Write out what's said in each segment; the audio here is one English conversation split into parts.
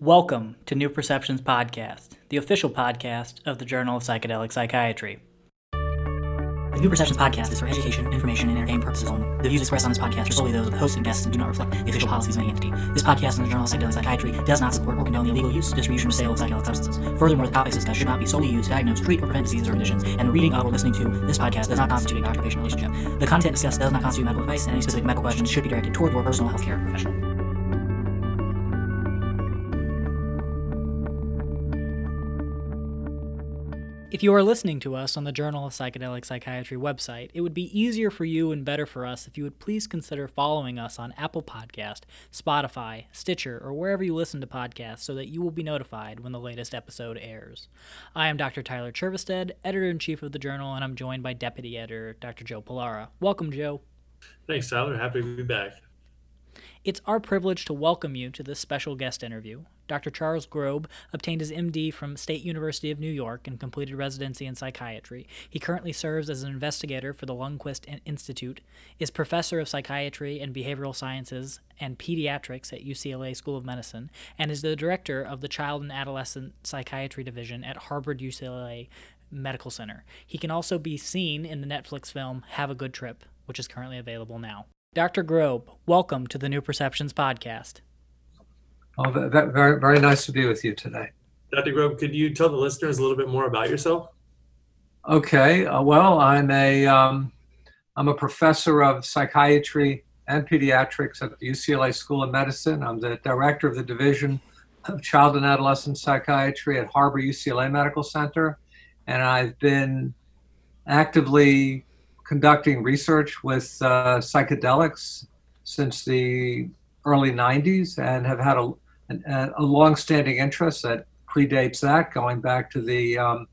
Welcome to New Perceptions Podcast, the official podcast of the Journal of Psychedelic Psychiatry. The New Perceptions Podcast is for education, information, and entertainment purposes only. The views expressed on this podcast are solely those of the host and guests and do not reflect the official policies of any entity. This podcast and the Journal of Psychedelic Psychiatry does not support or condone the illegal use, distribution, or sale of psychedelic substances. Furthermore, the topics discussed should not be solely used to diagnose, treat, or prevent diseases or conditions, and the reading of or listening to this podcast does not constitute a doctor-patient relationship. The content discussed does not constitute medical advice, and any specific medical questions should be directed toward your personal healthcare professional. If you are listening to us on the Journal of Psychedelic Psychiatry website, it would be easier for you and better for us if you would please consider following us on Apple Podcast, Spotify, Stitcher, or wherever you listen to podcasts so that you will be notified when the latest episode airs. I am Dr. Tyler Chervestead, editor-in-chief of the journal, and I'm joined by deputy editor Dr. Joe Pilara. Welcome, Joe. Thanks, Tyler. Happy to be back. It's our privilege to welcome you to this special guest interview. Dr. Charles Grob obtained his MD from State University of New York and completed residency in psychiatry. He currently serves as an investigator for the Lundquist Institute, is professor of psychiatry and behavioral sciences and pediatrics at UCLA School of Medicine, and is the director of the Child and Adolescent Psychiatry Division at Harbor UCLA Medical Center. He can also be seen in the Netflix film Have a Good Trip, which is currently available now. Dr. Grob, welcome to the New Perceptions podcast. Oh, that, that, very, very nice to be with you today. Dr. Grob, could you tell the listeners a little bit more about yourself? Okay. Uh, well, I'm a am um, a professor of psychiatry and pediatrics at the UCLA School of Medicine. I'm the director of the Division of Child and Adolescent Psychiatry at Harbor UCLA Medical Center, and I've been actively conducting research with uh, psychedelics since the early 90s and have had a, a, a long-standing interest that predates that, going back to the um,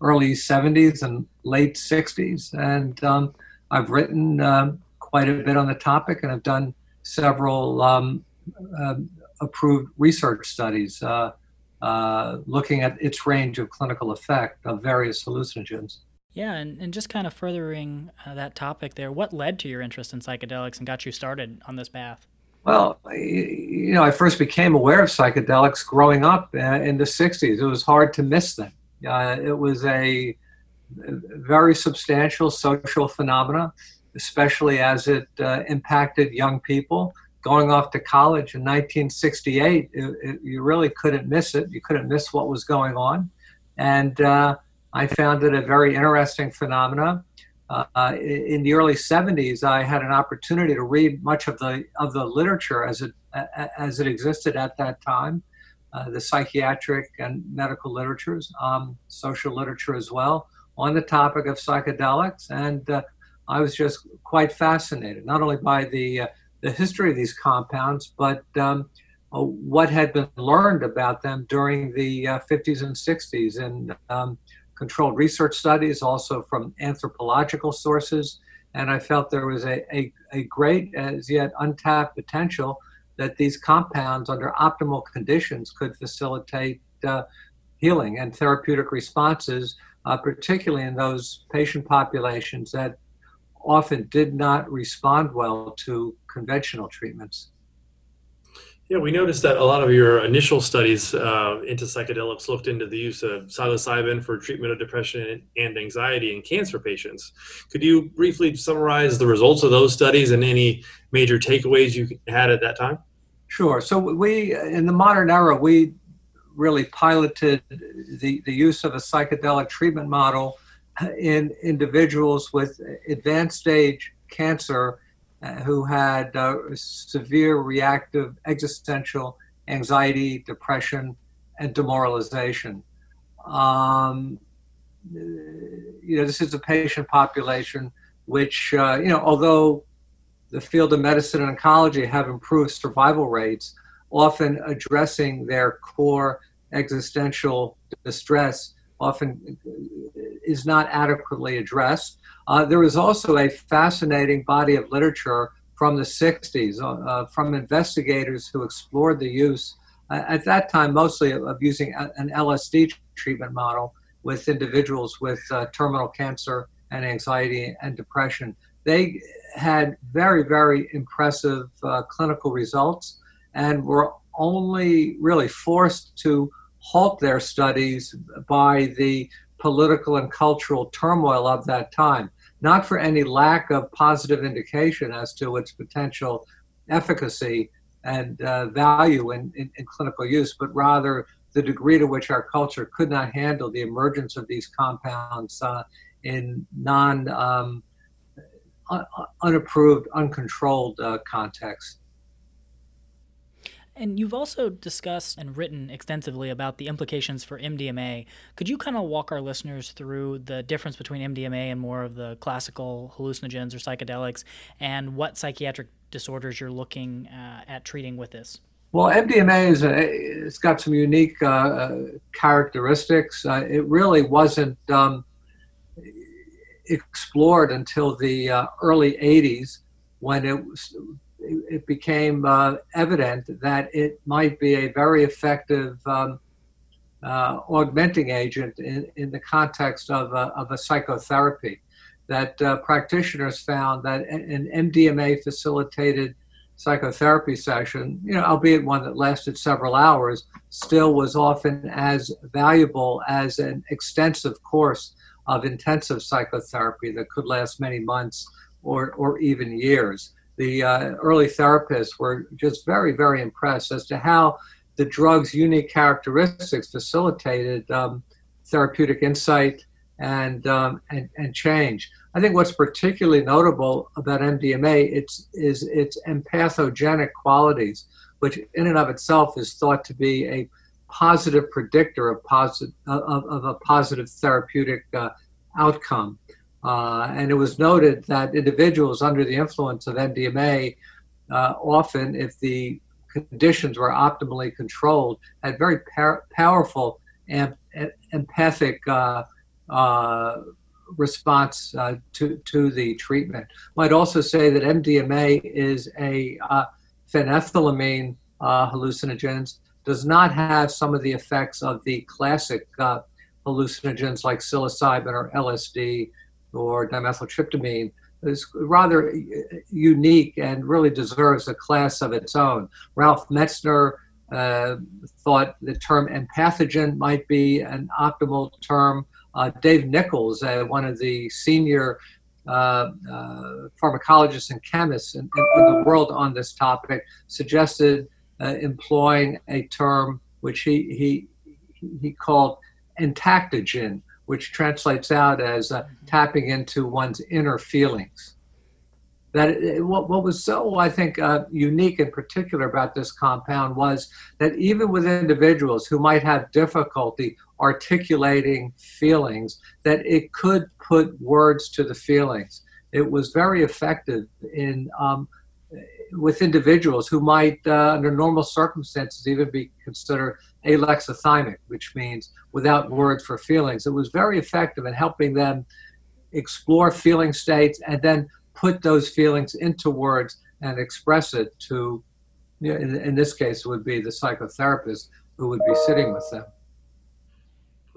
early 70s and late 60s. And um, I've written uh, quite a bit on the topic and I've done several um, uh, approved research studies uh, uh, looking at its range of clinical effect of various hallucinogens. Yeah, and, and just kind of furthering uh, that topic there, what led to your interest in psychedelics and got you started on this path? Well, you know, I first became aware of psychedelics growing up uh, in the 60s. It was hard to miss them. Uh, it was a very substantial social phenomena, especially as it uh, impacted young people. Going off to college in 1968, it, it, you really couldn't miss it. You couldn't miss what was going on. And uh, I found it a very interesting phenomenon. Uh, in the early 70s, I had an opportunity to read much of the of the literature as it as it existed at that time, uh, the psychiatric and medical literatures, um, social literature as well, on the topic of psychedelics, and uh, I was just quite fascinated not only by the uh, the history of these compounds, but um, uh, what had been learned about them during the 50s uh, and 60s, and um, controlled research studies, also from anthropological sources. And I felt there was a, a, a great, as yet untapped potential that these compounds, under optimal conditions, could facilitate uh, healing and therapeutic responses, uh, particularly in those patient populations that often did not respond well to conventional treatments. Yeah, we noticed that a lot of your initial studies uh, into psychedelics looked into the use of psilocybin for treatment of depression and anxiety in cancer patients. Could you briefly summarize the results of those studies and any major takeaways you had at that time? Sure. So we, in the modern era, we really piloted the, the use of a psychedelic treatment model in individuals with advanced stage cancer who had uh, severe reactive existential anxiety, depression, and demoralization. Um, you know, this is a patient population which, uh, you know, although the field of medicine and oncology have improved survival rates, often addressing their core existential distress often is not adequately addressed. Uh, there was also a fascinating body of literature from the 60s uh, uh, from investigators who explored the use, uh, at that time mostly of using an LSD treatment model with individuals with uh, terminal cancer and anxiety and depression. They had very, very impressive clinical results and were only really forced to halt their studies by the political and cultural turmoil of that time, not for any lack of positive indication as to its potential efficacy and uh, value in, in, in, clinical use, but rather the degree to which our culture could not handle the emergence of these compounds uh, in non um, unapproved, uncontrolled uh, contexts. And you've also discussed and written extensively about the implications for MDMA. Could you kind of walk our listeners through the difference between MDMA and more of the classical hallucinogens or psychedelics and what psychiatric disorders you're looking uh, at treating with this? Well, MDMA is a, it's got some unique uh, uh, characteristics. Uh, it really wasn't um, explored until the uh, early 80s when it was it became uh, evident that it might be a very effective um, uh, augmenting agent in, in the context of a, of a psychotherapy. That uh, practitioners found that an MDMA facilitated psychotherapy session, you know, albeit one that lasted several hours, still was often as valuable as an extensive course of intensive psychotherapy that could last many months or, or even years the uh, early therapists were just very, very impressed as to how the drug's unique characteristics facilitated um, therapeutic insight and, um, and, and change. I think what's particularly notable about MDMA it's, is its empathogenic qualities, which in and of itself is thought to be a positive predictor of, positive, of, of a positive therapeutic uh, outcome. Uh, and it was noted that individuals under the influence of MDMA, uh, often, if the conditions were optimally controlled, had very par- powerful em- empathic uh, uh response uh, to, to the treatment. Might also say that MDMA is a uh, phenethylamine hallucinogens, does not have some of the effects of the classic hallucinogens like psilocybin or LSD or dimethyltryptamine is rather unique and really deserves a class of its own. Ralph Metzner uh, thought the term empathogen might be an optimal term. Uh, Dave Nichols, uh, one of the senior uh, uh, pharmacologists and chemists in, in, the world on this topic, suggested uh, employing a term which he, he, he called entactogen, which translates out as uh, tapping into one's inner feelings. That what, what was so, I think, uh, unique in particular about this compound was that even with individuals who might have difficulty articulating feelings, that it could put words to the feelings. It was very effective in um, with individuals who might, uh, under normal circumstances, even be considered alexithymic, which means without words for feelings. It was very effective in helping them explore feeling states and then put those feelings into words and express it to, you know, in, in this case, it would be the psychotherapist who would be sitting with them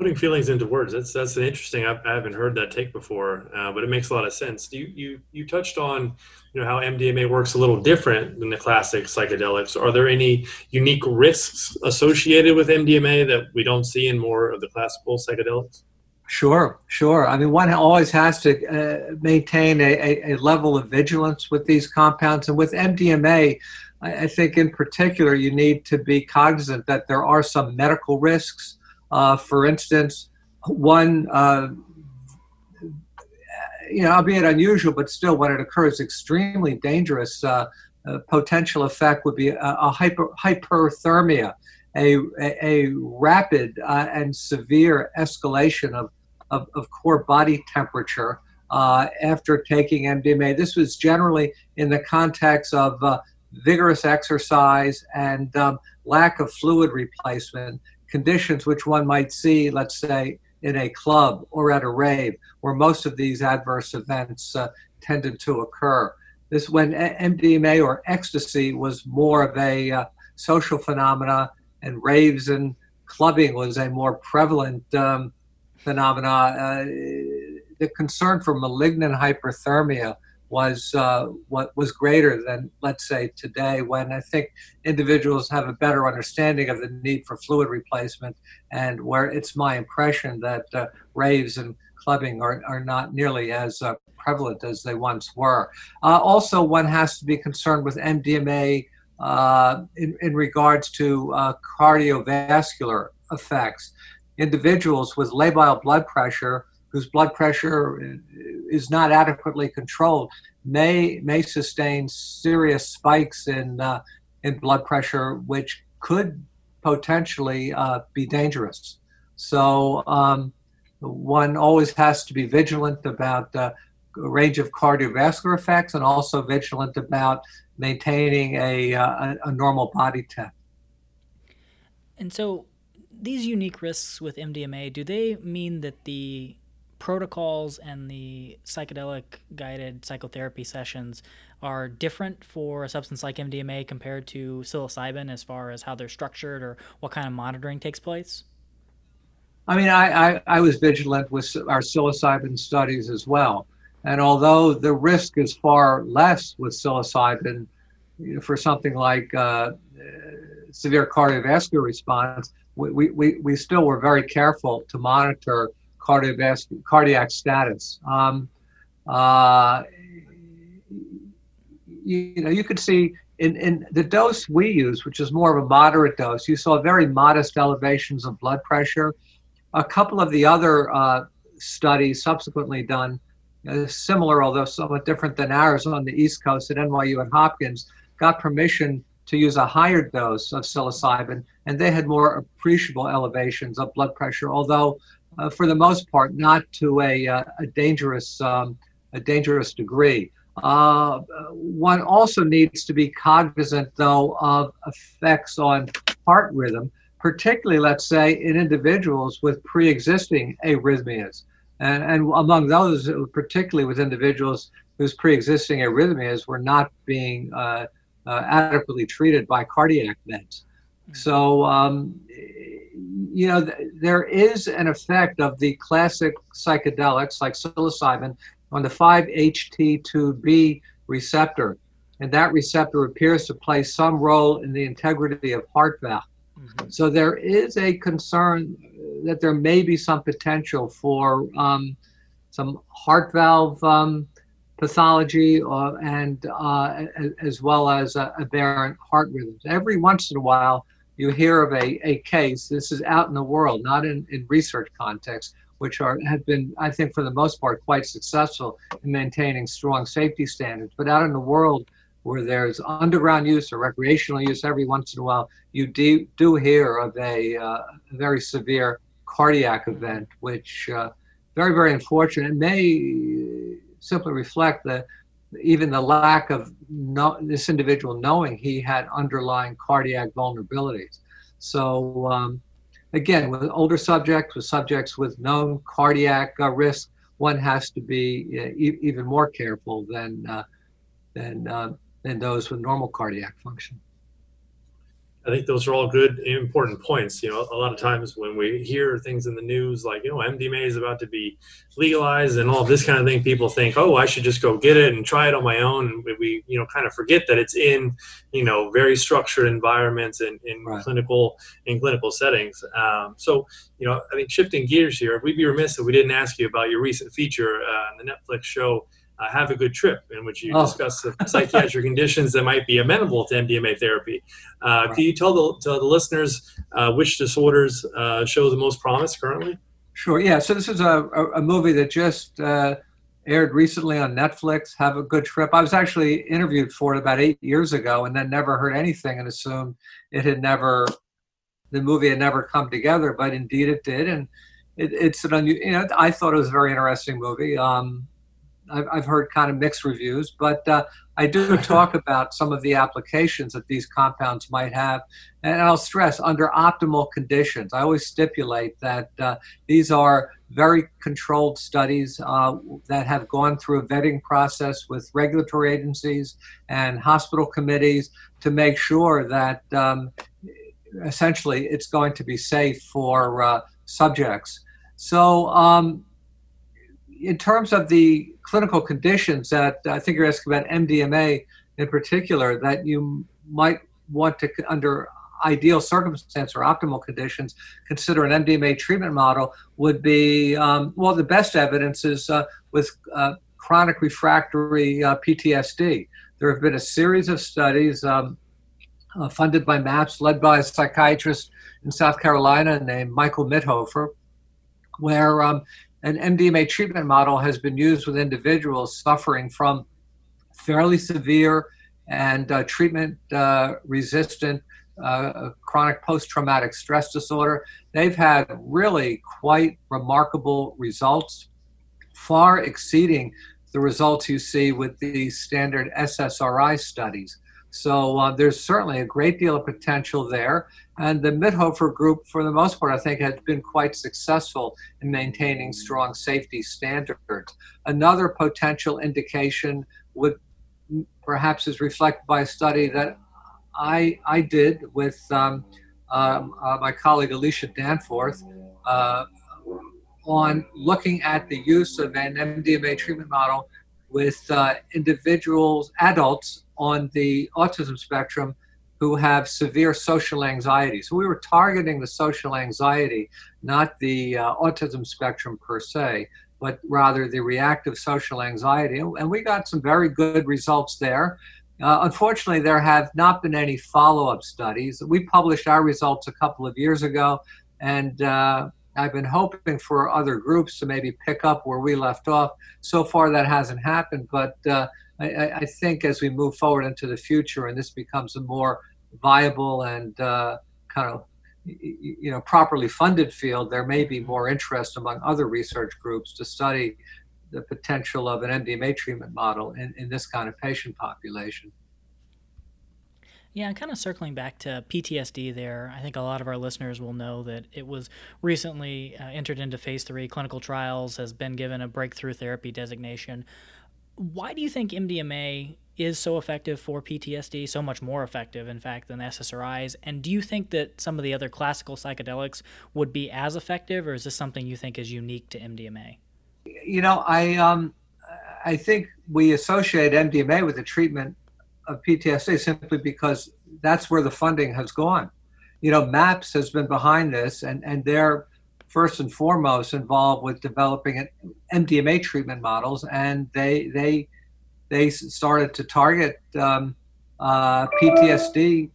putting feelings into words that's that's an interesting I've, i have not heard that take before uh, but it makes a lot of sense you you you touched on you know how mdma works a little different than the classic psychedelics are there any unique risks associated with mdma that we don't see in more of the classical psychedelics Sure, sure. I mean, one always has to uh, maintain a, a, level of vigilance with these compounds. And with MDMA, I, think in particular, you need to be cognizant that there are some medical risks uh, for instance, one, uh, you know, albeit unusual, but still when it occurs, extremely dangerous uh, uh potential effect would be a, a hyper, hyperthermia, a, a, a rapid uh, and severe escalation of, of, of, core body temperature uh, after taking MDMA. This was generally in the context of vigorous exercise and um, lack of fluid replacement conditions which one might see, let's say, in a club or at a rave, where most of these adverse events uh, tended to occur. This when MDMA or ecstasy was more of a uh, social phenomena, and raves and clubbing was a more prevalent um, phenomena. Uh, the concern for malignant hyperthermia was uh, what was greater than let's say today when I think individuals have a better understanding of the need for fluid replacement and where it's my impression that uh, raves and clubbing are, are not nearly as uh, prevalent as they once were. Uh, also, one has to be concerned with MDMA uh, in, in regards to uh, cardiovascular effects. Individuals with labile blood pressure whose blood pressure is not adequately controlled may may sustain serious spikes in uh, in blood pressure, which could potentially uh, be dangerous. So um, one always has to be vigilant about uh, range of cardiovascular effects and also vigilant about maintaining a, uh, a, a normal body temp. And so these unique risks with MDMA, do they mean that the protocols and the psychedelic guided psychotherapy sessions are different for a substance like MDMA compared to psilocybin as far as how they're structured or what kind of monitoring takes place? I mean, I, I, I was vigilant with our psilocybin studies as well. And although the risk is far less with psilocybin you know, for something like uh, severe cardiovascular response, we, we, we still were very careful to monitor cardiovascular cardiac status. Um, uh, you, you, know, you could see in, in the dose we use, which is more of a moderate dose, you saw very modest elevations of blood pressure. A couple of the other uh, studies subsequently done, uh, similar although somewhat different than ours on the East Coast at NYU and Hopkins, got permission to use a higher dose of psilocybin, and they had more appreciable elevations of blood pressure, although uh, for the most part, not to a, uh, a dangerous um, a dangerous degree. Uh, one also needs to be cognizant, though, of effects on heart rhythm, particularly, let's say, in individuals with pre-existing arrhythmias, and, and among those, particularly with individuals whose pre-existing arrhythmias were not being uh, uh, adequately treated by cardiac meds. Hmm. So um, you know, there is an effect of the classic psychedelics like psilocybin on the 5-HT2B receptor. And that receptor appears to play some role in the integrity of heart valve. Mm-hmm. So there is a concern that there may be some potential for um, some heart valve um, pathology uh, and uh, as well as aberrant heart rhythms. Every once in a while, you hear of a, a case, this is out in the world, not in, in research context, which are have been, I think, for the most part, quite successful in maintaining strong safety standards. But out in the world, where there's underground use or recreational use, every once in a while, you do, do hear of a, uh, very severe cardiac event, which uh, very, very unfortunate. It may simply reflect the even the lack of no, this individual knowing he had underlying cardiac vulnerabilities. So um, again, with older subjects, with subjects with known cardiac uh, risk, one has to be uh, e- even more careful than uh, than uh, than those with normal cardiac function. I think those are all good, important points. You know, a lot of times when we hear things in the news like, you know, MDMA is about to be legalized and all this kind of thing, people think, oh, I should just go get it and try it on my own. And we, you know, kind of forget that it's in, you know, very structured environments and in right. clinical in clinical settings. Um, so, you know, I think shifting gears here, we'd be remiss if we didn't ask you about your recent feature uh, on the Netflix show uh, have a good trip in which you oh. discuss the psychiatric conditions that might be amenable to MDMA therapy. Uh, right. Can you tell the, tell the listeners uh, which disorders uh, show the most promise currently? Sure. Yeah. So this is a, a movie that just uh, aired recently on Netflix. Have a good trip. I was actually interviewed for it about eight years ago, and then never heard anything, and assumed it had never, the movie had never come together. But indeed, it did, and it, it's an unusual. You know, I thought it was a very interesting movie. Um, I've, I've heard kind of mixed reviews, but uh, I do talk about some of the applications that these compounds might have. And I'll stress under optimal conditions. I always stipulate that uh, these are very controlled studies uh, that have gone through a vetting process with regulatory agencies and hospital committees to make sure that um, essentially it's going to be safe for uh, subjects. So, um, in terms of the clinical conditions that I think you're asking about MDMA in particular that you might want to, under ideal circumstance or optimal conditions, consider an MDMA treatment model would be um, well, the best evidence is uh, with uh, chronic refractory uh, PTSD. There have been a series of studies um, uh, funded by MAPS, led by a psychiatrist in South Carolina named Michael Mithoefer, where um, an MDMA treatment model has been used with individuals suffering from fairly severe and uh, treatment uh, resistant uh, chronic post traumatic stress disorder. They've had really quite remarkable results, far exceeding the results you see with the standard SSRI studies. So uh, there's certainly a great deal of potential there. And the Mithoefer group, for the most part, I think has been quite successful in maintaining strong safety standards. Another potential indication would perhaps is reflected by a study that I, I did with um, um, uh, my colleague Alicia Danforth uh, on looking at the use of an MDMA treatment model with uh, individuals, adults on the autism spectrum who have severe social anxiety. So we were targeting the social anxiety, not the uh, autism spectrum per se, but rather the reactive social anxiety. And we got some very good results there. Uh, unfortunately, there have not been any follow up studies. We published our results a couple of years ago, and uh, I've been hoping for other groups to maybe pick up where we left off. So far, that hasn't happened, but uh, I, I, think as we move forward into the future and this becomes a more viable and uh, kind of you know properly funded field, there may be more interest among other research groups to study the potential of an MDMA treatment model in, in this kind of patient population. Yeah, and kind of circling back to PTSD there, I think a lot of our listeners will know that it was recently uh, entered into phase three clinical trials, has been given a breakthrough therapy designation. Why do you think MDMA is so effective for PTSD, so much more effective, in fact, than SSRIs? And do you think that some of the other classical psychedelics would be as effective, or is this something you think is unique to MDMA? You know, I um, I think we associate MDMA with the treatment of PTSD simply because that's where the funding has gone. You know, MAPS has been behind this, and and they're first and foremost involved with developing MDMA treatment models, and they they they started to target um, uh, PTSD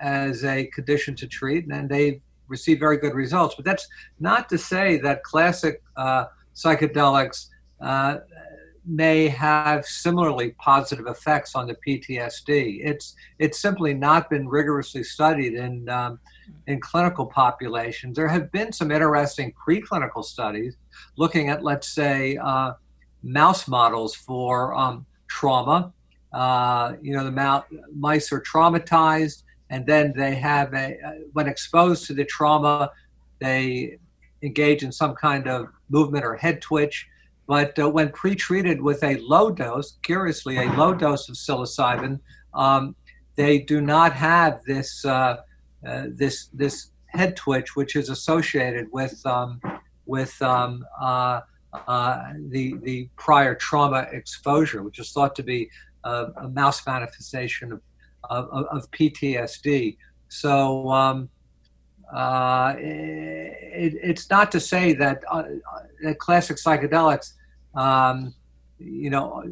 as a condition to treat, and they received very good results. But that's not to say that classic uh, psychedelics uh, may have similarly positive effects on the PTSD. It's it's simply not been rigorously studied in um, in clinical populations. There have been some interesting preclinical studies looking at, let's say, uh, mouse models for um, trauma. Uh, you know, the mice are traumatized, and then they have a when exposed to the trauma, they engage in some kind of movement or head twitch but uh, when pre-treated with a low dose, curiously, a low dose of psilocybin, um, they do not have this uh, uh, this this head twitch, which is associated with um, with um, uh, uh, the the prior trauma exposure, which is thought to be a, a mouse manifestation of, of, of PTSD. So. Um, uh, it, it's not to say that, uh, that classic psychedelics, um, you know,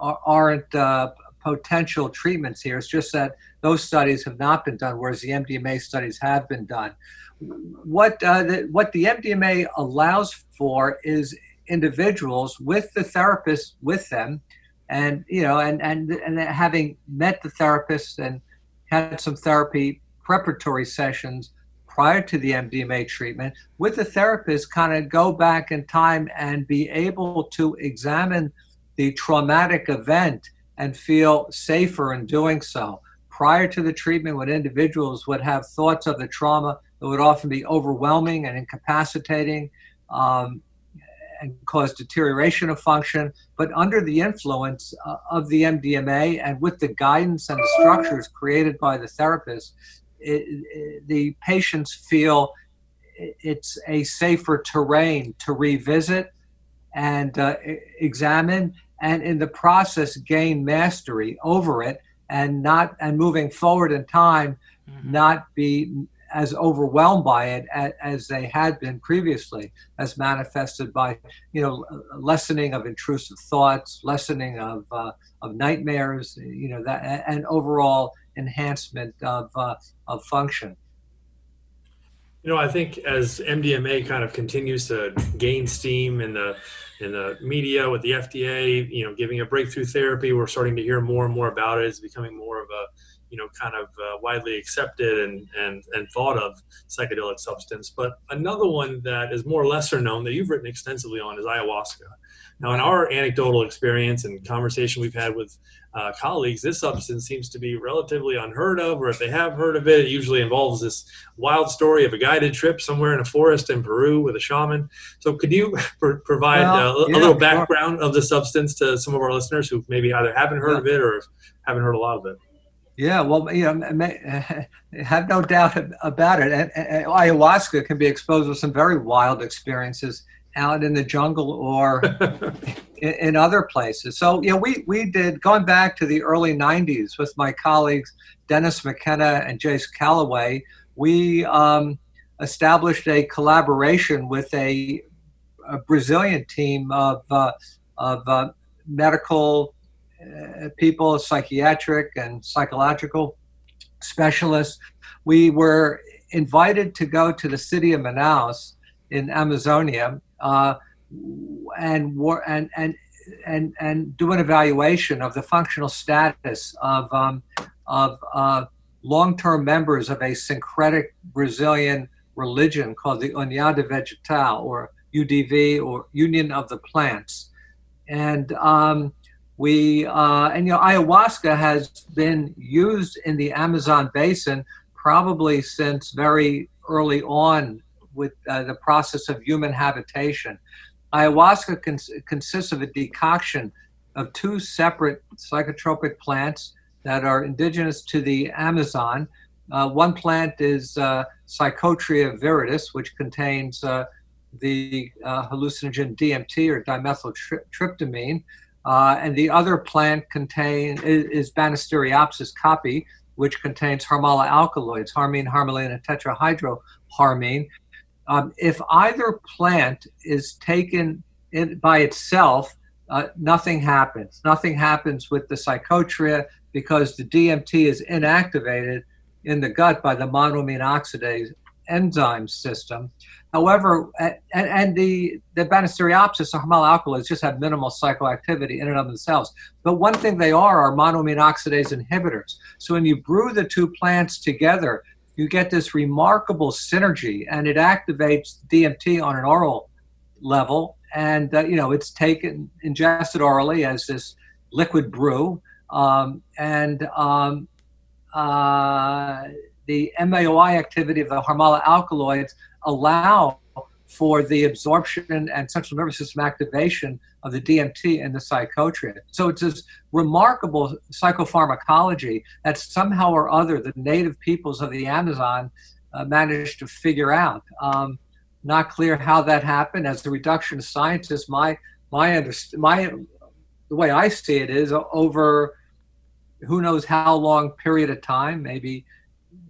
aren't uh, potential treatments here. It's just that those studies have not been done, whereas the MDMA studies have been done. What uh, the, what the MDMA allows for is individuals with the therapist with them, and you know, and and and having met the therapist and had some therapy preparatory sessions prior to the MDMA treatment with the therapist kind of go back in time and be able to examine the traumatic event and feel safer in doing so. Prior to the treatment, when individuals would have thoughts of the trauma that would often be overwhelming and incapacitating um, and cause deterioration of function, but under the influence uh, of the MDMA and with the guidance and the structures created by the therapist, it, it, the patients feel it's a safer terrain to revisit and uh, examine and in the process gain mastery over it and not and moving forward in time mm-hmm. not be as overwhelmed by it as, they had been previously as manifested by you know lessening of intrusive thoughts lessening of uh, of nightmares you know that and overall enhancement of uh, of function you know i think as mdma kind of continues to gain steam in the in the media with the FDA, you know, giving a breakthrough therapy. We're starting to hear more and more about it. It's becoming more of a, you know, kind of uh, widely accepted and, and, and thought of psychedelic substance. But another one that is more lesser known that you've written extensively on is ayahuasca. Now, in our anecdotal experience and conversation we've had with uh, colleagues, this substance seems to be relatively unheard of, or if they have heard of it, it usually involves this wild story of a guided trip somewhere in a forest in Peru with a shaman. So, could you provide well, uh, yeah, a little background sure. of the substance to some of our listeners who maybe either haven't heard yeah. of it or haven't heard a lot of it? Yeah, well, you know, have no doubt about it. And, and ayahuasca can be exposed with some very wild experiences out in the jungle or in, in, other places. So, you know, we, we did, going back to the early 90s with my colleagues Dennis McKenna and J.C. Callaway, we um, established a collaboration with a, a Brazilian team of, uh, of uh, medical uh, people, psychiatric and psychological specialists. We were invited to go to the city of Manaus in Amazonia uh, and and and and and do an evaluation of the functional status of um, of uh, long-term members of a syncretic Brazilian religion called the União do Vegetal or UDV or Union of the Plants, and um, we uh, and you know ayahuasca has been used in the Amazon basin probably since very early on with uh, the process of human habitation. Ayahuasca cons- consists of a decoction of two separate psychotropic plants that are indigenous to the Amazon. Uh, one plant is uh, Psychotria viridis, which contains uh, the uh, hallucinogen DMT or dimethyltryptamine, uh, and the other plant contain is, is Banisteriopsis caapi, which contains harmala alkaloids, harmine, harmaline, and tetrahydroharmine. Um, if either plant is taken in, by itself, uh, nothing happens. Nothing happens with the psychotria because the DMT is inactivated in the gut by the monoamine oxidase enzyme system. However, and, and the, the Banisteriopsis or harmala alkaloids just have minimal psychoactivity in and of themselves. But one thing they are are monoamine oxidase inhibitors. So when you brew the two plants together, you get this remarkable synergy and it activates DMT on an oral level. And, uh, you know, it's taken, ingested orally as this liquid brew. Um, and um, uh, the MAOI activity of the harmala alkaloids allow for the absorption and central nervous system activation of the DMT and the psychotria. So it's this remarkable psychopharmacology that somehow or other the native peoples of the Amazon uh, managed to figure out. Um, not clear how that happened. As a reduction scientist, my my underst- my the way I see it is over who knows how long period of time, maybe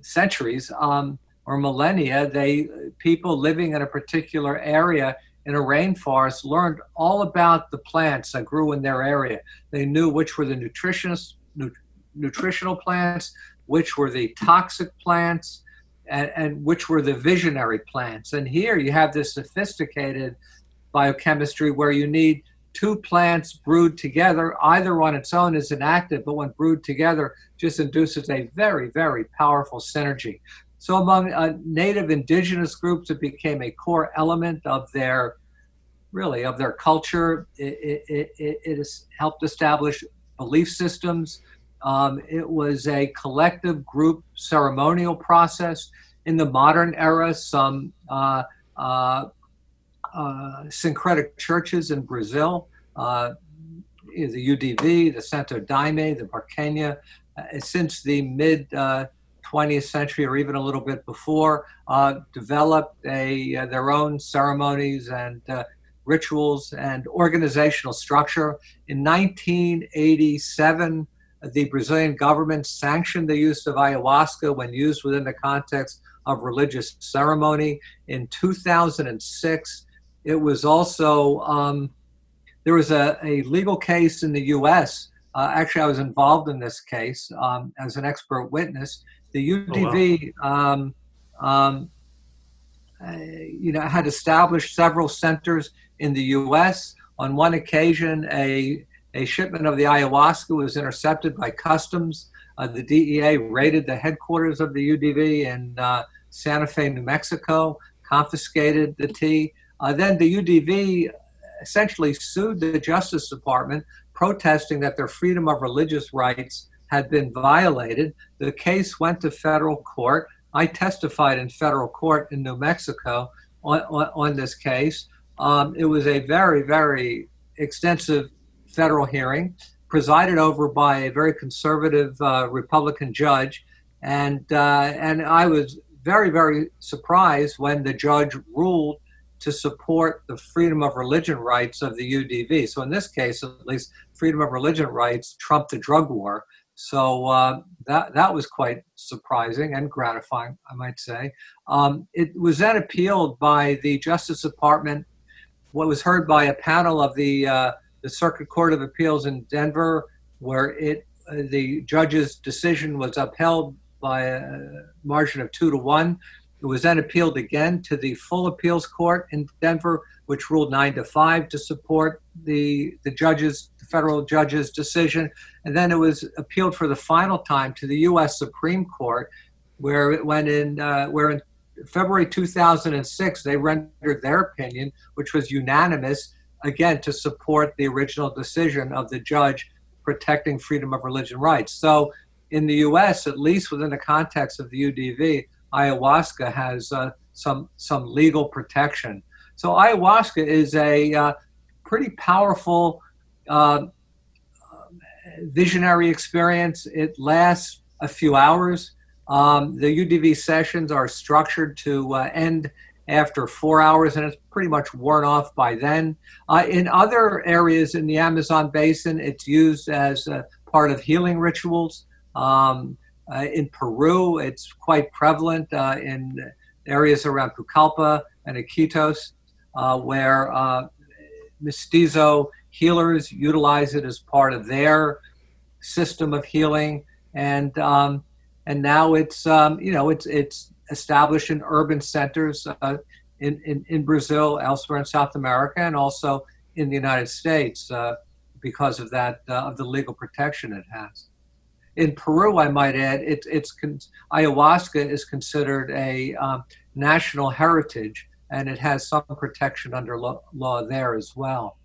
centuries. Um, or millennia, they people living in a particular area in a rainforest learned all about the plants that grew in their area. They knew which were the nutritious, nu- nutritional plants, which were the toxic plants, and, and which were the visionary plants. And here you have this sophisticated biochemistry where you need two plants brewed together. Either on its own is inactive, but when brewed together, just induces a very, very powerful synergy. So among uh, native indigenous groups, it became a core element of their, really, of their culture. It, it, it, it has helped establish belief systems. Um, it was a collective group ceremonial process. In the modern era, some uh, uh, syncretic churches in Brazil, uh, the UDV, the Santo Daime, the Barquinha, uh, since the mid 20th century or even a little bit before, uh, developed a, uh, their own ceremonies and uh, rituals, and organizational structure. In 1987, the Brazilian government sanctioned the use of ayahuasca when used within the context of religious ceremony. In 2006, it was also, um, there was a, a, legal case in the US. Uh, actually, I was involved in this case um, as an expert witness. The UDV, oh, wow. um, um uh, you know, had established several centers in the U.S. On one occasion, a a shipment of the ayahuasca was intercepted by customs. Uh, the DEA raided the headquarters of the UDV in uh, Santa Fe, New Mexico, confiscated the tea. Uh, then the UDV essentially sued the Justice Department, protesting that their freedom of religious rights had been violated. The case went to federal court. I testified in federal court in New Mexico on, on, on this case. Um, it was a very, very extensive federal hearing presided over by a very conservative uh, Republican judge. And, uh, and I was very, very surprised when the judge ruled to support the freedom of religion rights of the UDV. So, in this case, at least, freedom of religion rights trumped the drug war. So uh, that that was quite surprising and gratifying, I might say. Um, it was then appealed by the Justice Department. What was heard by a panel of the uh, the Circuit Court of Appeals in Denver, where it uh, the judge's decision was upheld by a margin of two to one. It was then appealed again to the full appeals court in Denver, which ruled nine to five to support the the judge's the federal judge's decision, and then it was appealed for the final time to the U.S. Supreme Court, where it went in uh, where in February 2006 they rendered their opinion, which was unanimous again, to support the original decision of the judge protecting freedom of religion rights. So, in the U.S., at least within the context of the UDV, ayahuasca has uh, some some legal protection. So, ayahuasca is a uh, pretty powerful uh, visionary experience. It lasts a few hours. Um, the UDV sessions are structured to uh, end after four hours, and it's pretty much worn off by then. Uh, in other areas in the Amazon basin, it's used as a part of healing rituals. Um, uh, in Peru, it's quite prevalent uh, in areas around Pucallpa and Iquitos, uh, where uh, mestizo healers utilize it as part of their system of healing. And um, and now it's um, you know it's it's established in urban centers uh, in, in, in, Brazil, elsewhere in South America, and also in the United States uh, because of that uh, of the legal protection it has. In Peru, I might add, it, it's ayahuasca is considered a um, national heritage, and it has some protection under law, law there as well.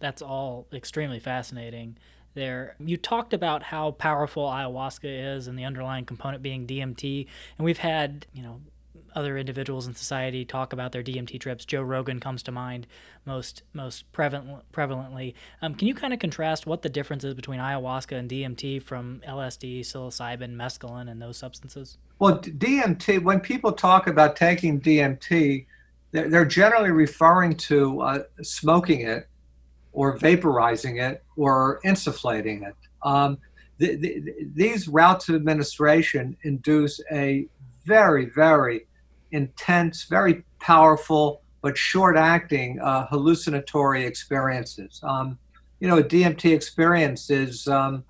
That's all extremely fascinating there. You talked about how powerful ayahuasca is and the underlying component being DMT. And we've had, you know, other individuals in society talk about their DMT trips. Joe Rogan comes to mind most most prevalent, prevalently. Um, can you kind of contrast what the difference is between ayahuasca and DMT from LSD, psilocybin, mescaline, and those substances? Well, DMT. When people talk about taking DMT, they're, they're generally referring to uh, smoking it or vaporizing it or insufflating it. Um, the, the, these routes of administration induce a very, very intense, very powerful, but short acting uh, hallucinatory experiences. Um, you know, a DMT experience is. Um,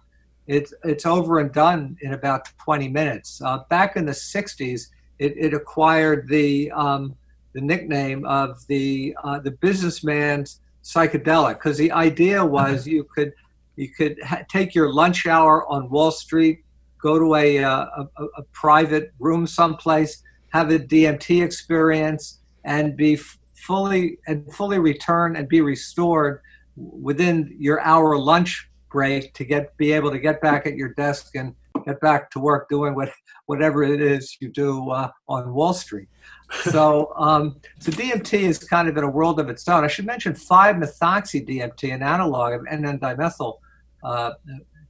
it's, it's over and done in about 20 minutes. Uh, back in the 60s, it, it acquired the, um, the nickname of the, uh, the businessman's psychedelic because the idea was you could you could ha- take your lunch hour on Wall Street, go to a, uh, a, a, private room someplace, have a DMT experience, and be fully and fully return and be restored within your hour lunch break to get be able to get back at your desk and get back to work doing what whatever it is you do uh, on Wall Street so, um, so DMT is kind of in a world of its own. I should mention 5-methoxy DMT, an analog of N-dimethyl uh,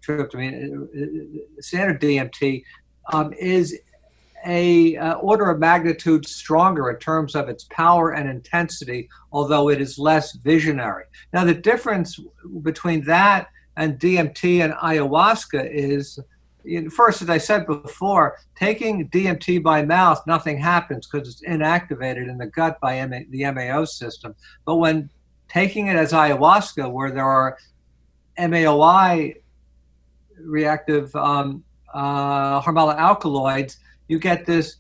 tryptamine, uh, standard DMT, um, is a uh, order of magnitude stronger in terms of its power and intensity, although it is less visionary. Now, the difference between that and DMT and ayahuasca is first, as I said before, taking DMT by mouth, nothing happens because it's inactivated in the gut by the MAO system. But when taking it as ayahuasca, where there are MAOI reactive um, uh, alkaloids, you get this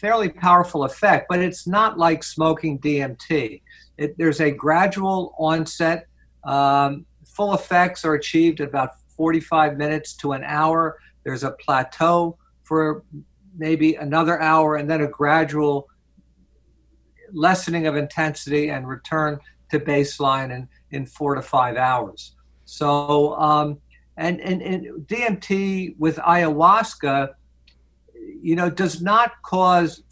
fairly powerful effect, but it's not like smoking DMT. It, there's a gradual onset. Um, full effects are achieved at about 45 minutes to an hour. There's a plateau for maybe another hour, and then a gradual lessening of intensity and return to baseline in, in four to five hours. So, um, and, and, and DMT with ayahuasca, you know, does not cause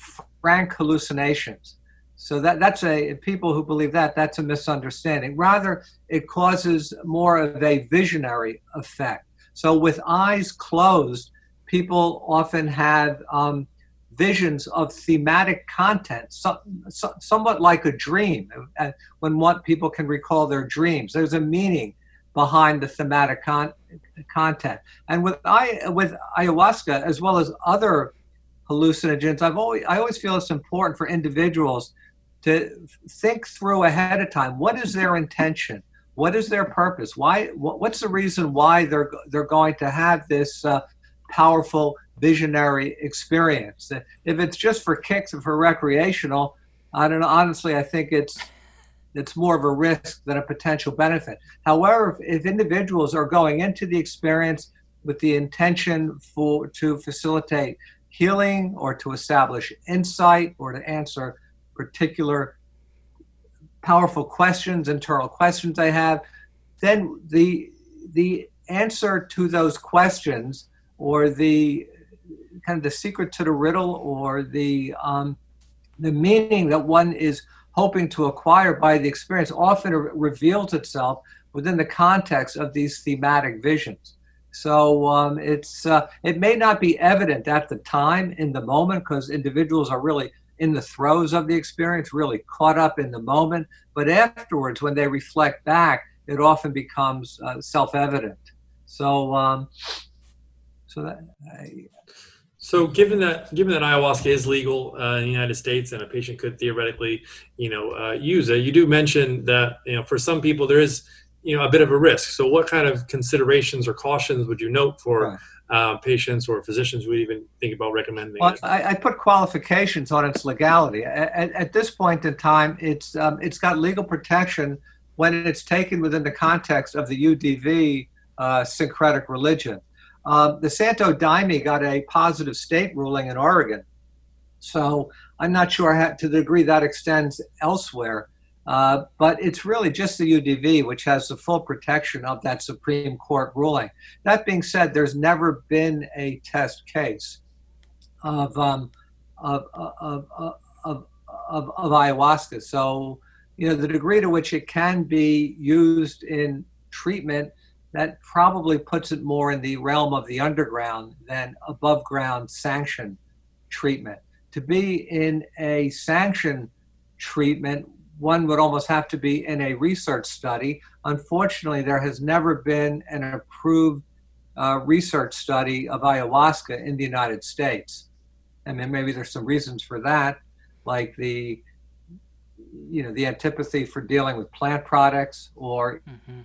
frank hallucinations. So that that's a people who believe that that's a misunderstanding. Rather, it causes more of a visionary effect. So with eyes closed, people often have um, visions of thematic content, so, so, somewhat like a dream. Uh, when what people can recall their dreams, there's a meaning behind the thematic con- content. And with I with ayahuasca as well as other hallucinogens, I've always I always feel it's important for individuals to think through ahead of time. What is their intention? What is their purpose? Why what's the reason why they're they're going to have this uh, powerful visionary experience? If it's just for kicks and for recreational i don't know. Honestly i think it's it's more of a risk than a potential benefit. However if, if individuals are going into the experience with the intention for to facilitate healing or to establish insight or to answer particular powerful questions, internal questions they have, then the the answer to those questions or the kind of the secret to the riddle or the um, the meaning that one is hoping to acquire by the experience often reveals itself within the context of these thematic visions. So um, it's uh, it may not be evident at the time in the moment because individuals are really in the throes of the experience, really caught up in the moment. But afterwards, when they reflect back, it often becomes uh, self-evident. So, um, so that. I, so, given that given that ayahuasca is legal uh, in the United States and a patient could theoretically, you know, uh, use it, you do mention that you know for some people there is you know a bit of a risk. So, what kind of considerations or cautions would you note for? Right uh, patients or physicians would even think about recommending well, I, I, put qualifications on its legality. At, at this point in time, it's um, it's got legal protection when it's taken within the context of the UDV uh, syncretic religion. Um, the Santo Daime got a positive state ruling in Oregon, so I'm not sure how, to the degree that extends elsewhere. Uh, but it's really just the UDV which has the full protection of that Supreme Court ruling. That being said, there's never been a test case of um, of, of, of, of, of ayahuasca. So, you know, the degree to which it can be used in treatment, that probably puts it more in the realm of the underground than above ground sanction treatment. To be in a sanction treatment one would almost have to be in a research study. Unfortunately, there has never been an approved uh, research study of ayahuasca in the United States. I mean, maybe there's some reasons for that, like the you know the antipathy for dealing with plant products, or mm-hmm.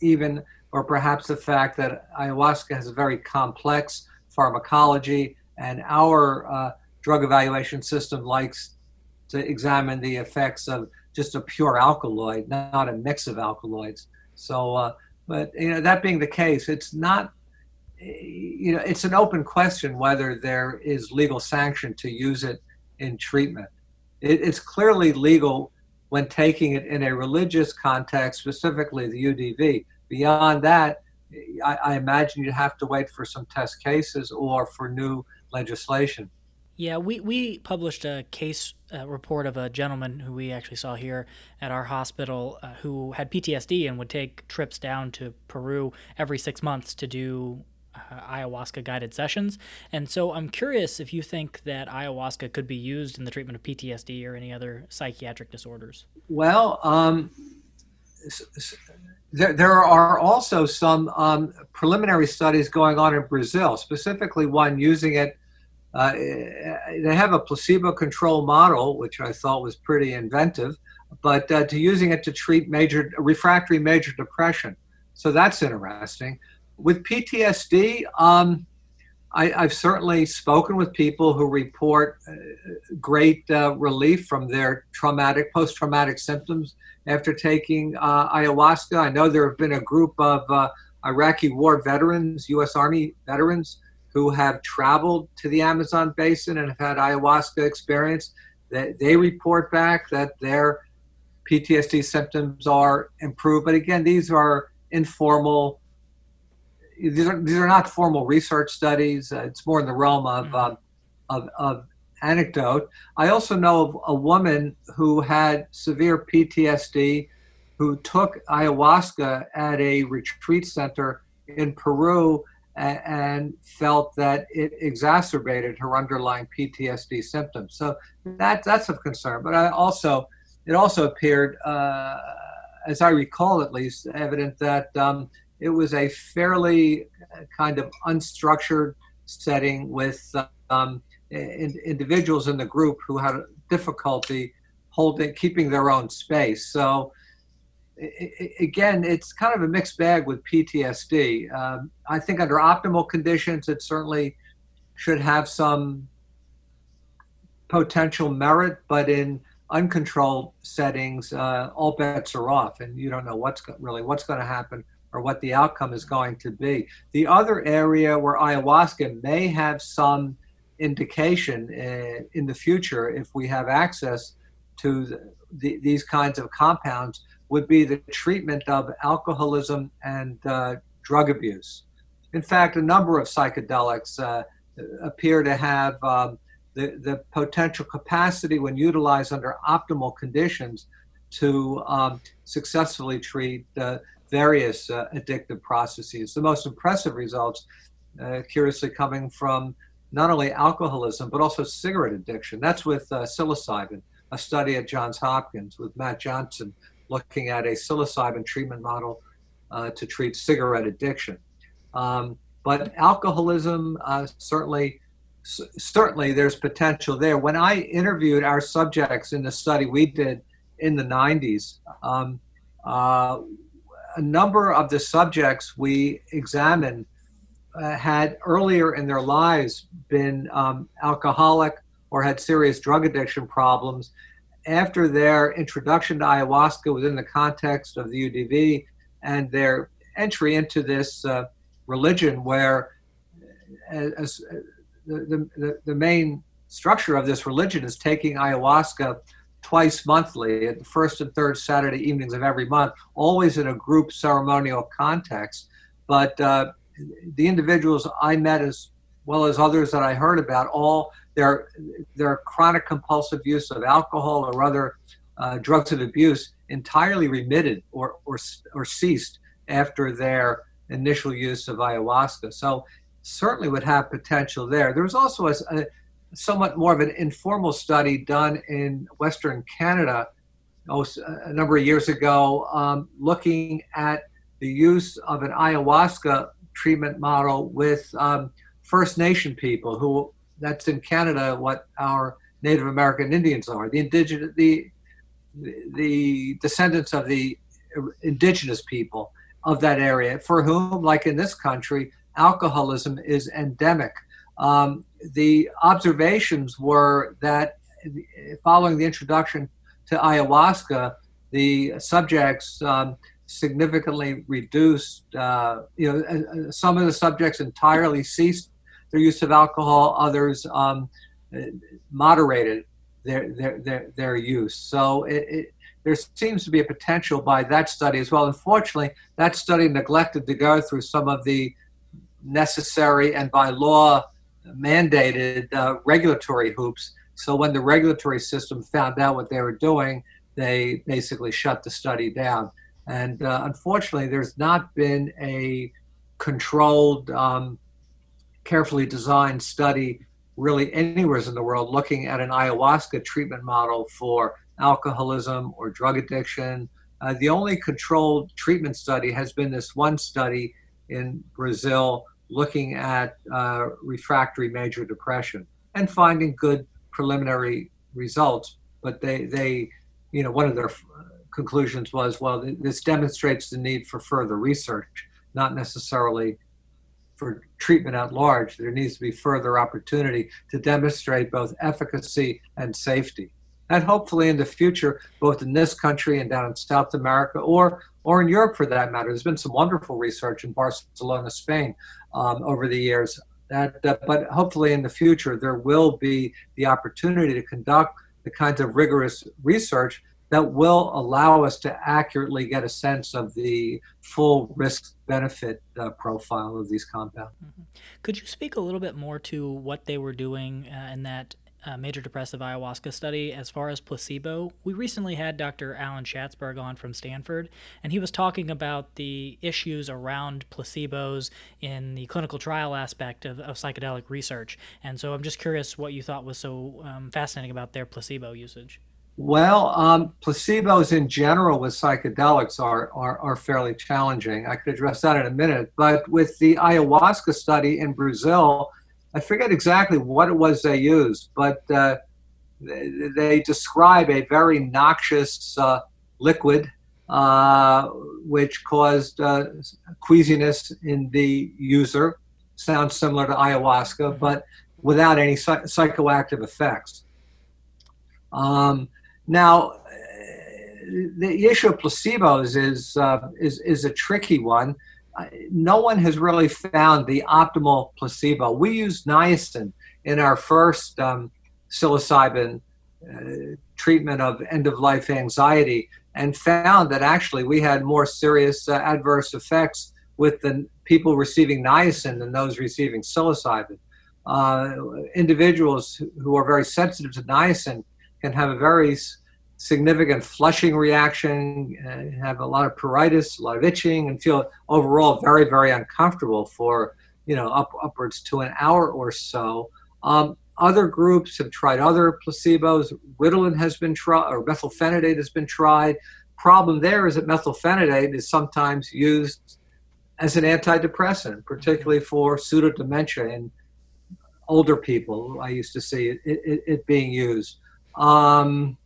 even or perhaps the fact that ayahuasca has a very complex pharmacology, and our uh, drug evaluation system likes to examine the effects of just a pure alkaloid, not a mix of alkaloids. So, uh, but you know, that being the case, it's not. You know, it's an open question whether there is legal sanction to use it in treatment. It, it's clearly legal when taking it in a religious context, specifically the UDV. Beyond that, I, I imagine you'd have to wait for some test cases or for new legislation. Yeah, we, we published a case uh, report of a gentleman who we actually saw here at our hospital uh, who had PTSD and would take trips down to Peru every six months to do uh, ayahuasca guided sessions. And so I'm curious if you think that ayahuasca could be used in the treatment of PTSD or any other psychiatric disorders. Well, um, there, there are also some um, preliminary studies going on in Brazil, specifically one using it. Uh, they have a placebo control model, which I thought was pretty inventive, but uh, to using it to treat major refractory major depression. So that's interesting. With PTSD, um, I, have certainly spoken with people who report uh, great uh, relief from their traumatic, post traumatic symptoms after taking uh, ayahuasca. I know there have been a group of uh, Iraqi war veterans, U.S. Army veterans, who have traveled to the Amazon basin and have had ayahuasca experience. That they report back that their PTSD symptoms are improved. But again, these are informal. These are these are not formal research studies. Uh, it's more in the realm of, mm-hmm. of of anecdote. I also know of a woman who had severe PTSD who took ayahuasca at a retreat center in Peru and felt that it exacerbated her underlying PTSD symptoms. So that that's of concern. But I also it also appeared, uh, as I recall at least, evident that um, it was a fairly kind of unstructured setting with um, in, individuals in the group who had difficulty holding keeping their own space. So again, it's kind of a mixed bag with PTSD. Um, I think under optimal conditions, it certainly should have some potential merit, but in uncontrolled settings, uh, all bets are off, and you don't know what's really what's going to happen or what the outcome is going to be. The other area where ayahuasca may have some indication uh, in the future, if we have access to the, the, these kinds of compounds, would be the treatment of alcoholism and uh, drug abuse. In fact, a number of psychedelics uh, appear to have um, the, the potential capacity, when utilized under optimal conditions, to um, successfully treat uh, various uh, addictive processes. The most impressive results, uh, curiously, coming from not only alcoholism, but also cigarette addiction. That's with uh, psilocybin, a study at Johns Hopkins with Matt Johnson looking at a psilocybin treatment model uh, to treat cigarette addiction. Um, but alcoholism, certainly, certainly there's potential there. When I interviewed our subjects in the study we did in the 90s, um, uh, a number of the subjects we examined uh, had earlier in their lives been um, alcoholic or had serious drug addiction problems. After their introduction to ayahuasca within the context of the UDV and their entry into this uh, religion, where uh, as, uh, the, the, the main structure of this religion is taking ayahuasca twice monthly at the first and third Saturday evenings of every month, always in a group ceremonial context. But uh, the individuals I met, as well as others that I heard about, all their their chronic compulsive use of alcohol or other uh, drugs of abuse entirely remitted or, or or ceased after their initial use of ayahuasca. So certainly would have potential there. There was also a, a somewhat more of an informal study done in Western Canada oh, a number of years ago, um, looking at the use of an ayahuasca treatment model with um, First Nation people who that's in Canada what our Native American Indians are the indigenous the the descendants of the indigenous people of that area for whom like in this country alcoholism is endemic um, the observations were that following the introduction to ayahuasca the subjects um, significantly reduced. Uh, you know, some of the subjects entirely ceased their use of alcohol. Others um, moderated their, their their their use. So it, it, there seems to be a potential by that study as well. Unfortunately, that study neglected to go through some of the necessary and by law mandated uh, regulatory hoops. So when the regulatory system found out what they were doing, they basically shut the study down. And uh, unfortunately, there's not been a controlled um, carefully designed study really anywhere in the world looking at an ayahuasca treatment model for alcoholism or drug addiction. Uh, the only controlled treatment study has been this one study in Brazil looking at uh, refractory major depression and finding good preliminary results. But they, they, you know, one of their conclusions was, well, this demonstrates the need for further research, not necessarily for treatment at large. There needs to be further opportunity to demonstrate both efficacy and safety. And hopefully in the future, both in this country and down in South America or or in Europe for that matter. There's been some wonderful research in Barcelona, Spain, um, over the years. That, but hopefully in the future, there will be the opportunity to conduct the kinds of rigorous research that will allow us to accurately get a sense of the full risk benefit uh, profile of these compounds. Mm-hmm. Could you speak a little bit more to what they were doing uh, in that uh, major depressive ayahuasca study as far as placebo. We recently had Dr. Alan Schatzberg on from Stanford, and he was talking about the issues around placebos in the clinical trial aspect of, of psychedelic research. And so I'm just curious what you thought was so um, fascinating about their placebo usage. Well, um, placebos in general with psychedelics are, are, are fairly challenging. I could address that in a minute. But with the ayahuasca study in Brazil, I forget exactly what it was they used, but uh, they, they, describe a very noxious uh, liquid uh, which caused uh, queasiness in the user. Sounds similar to ayahuasca, but without any psych- psychoactive effects. Um, now, the issue of placebos is, uh, is, is a tricky one no one has really found the optimal placebo. We used niacin in our first um, psilocybin uh, treatment of end of life anxiety and found that actually we had more serious uh, adverse effects with the people receiving niacin than those receiving psilocybin. Uh, individuals who are very sensitive to niacin can have a very significant flushing reaction, uh, have a lot of pruritus, a lot of itching, and feel overall very, very uncomfortable for you know up, upwards to an hour or so. Um, other groups have tried other placebos. Ritalin has been tried, or methylphenidate has been tried. Problem there is that methylphenidate is sometimes used as an antidepressant, particularly for pseudodementia in older people. I used to see it, it, it being used. Um,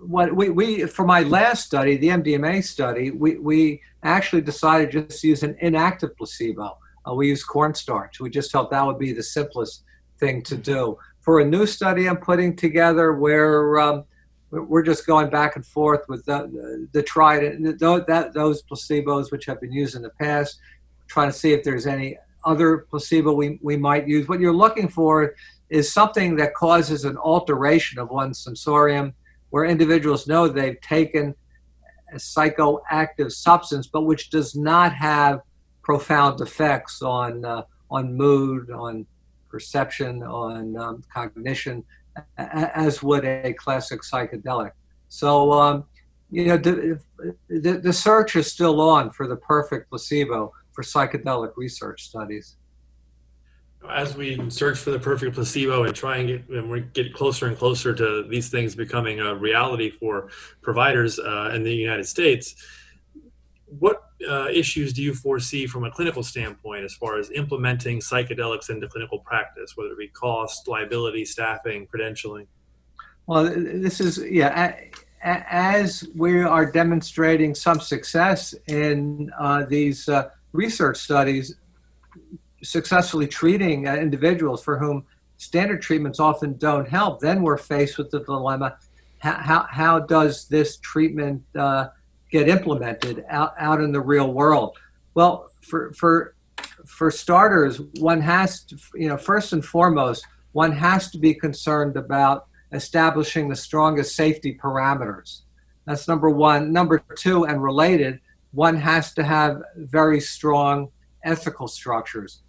what we, we for my last study, the MDMA study, we, we actually decided just to use an inactive placebo. Uh, we used cornstarch. We just felt that would be the simplest thing to do. For a new study I'm putting together, where um, we're just going back and forth with the, the, tried that, those placebos which have been used in the past, trying to see if there's any other placebo we, we might use. What you're looking for is something that causes an alteration of one's sensorium where individuals know they've taken a psychoactive substance, but which does not have profound effects on uh, on mood, on perception, on um, cognition, as would a classic psychedelic. So, um, you know, the, the, the search is still on for the perfect placebo for psychedelic research studies as we search for the perfect placebo and try and get and we get closer and closer to these things becoming a reality for providers uh, in the United States, what uh, issues do you foresee from a clinical standpoint as far as implementing psychedelics into clinical practice, whether it be cost, liability, staffing, credentialing? Well, this is yeah. As we are demonstrating some success in uh, these uh, research studies, successfully treating uh, individuals for whom standard treatments often don't help, then we're faced with the dilemma how, how, how does this treatment uh, get implemented out, out in the real world? Well, for, for, for starters, one has to, you know, first and foremost, one has to be concerned about establishing the strongest safety parameters. That's number one. Number two, and related, one has to have very strong ethical structures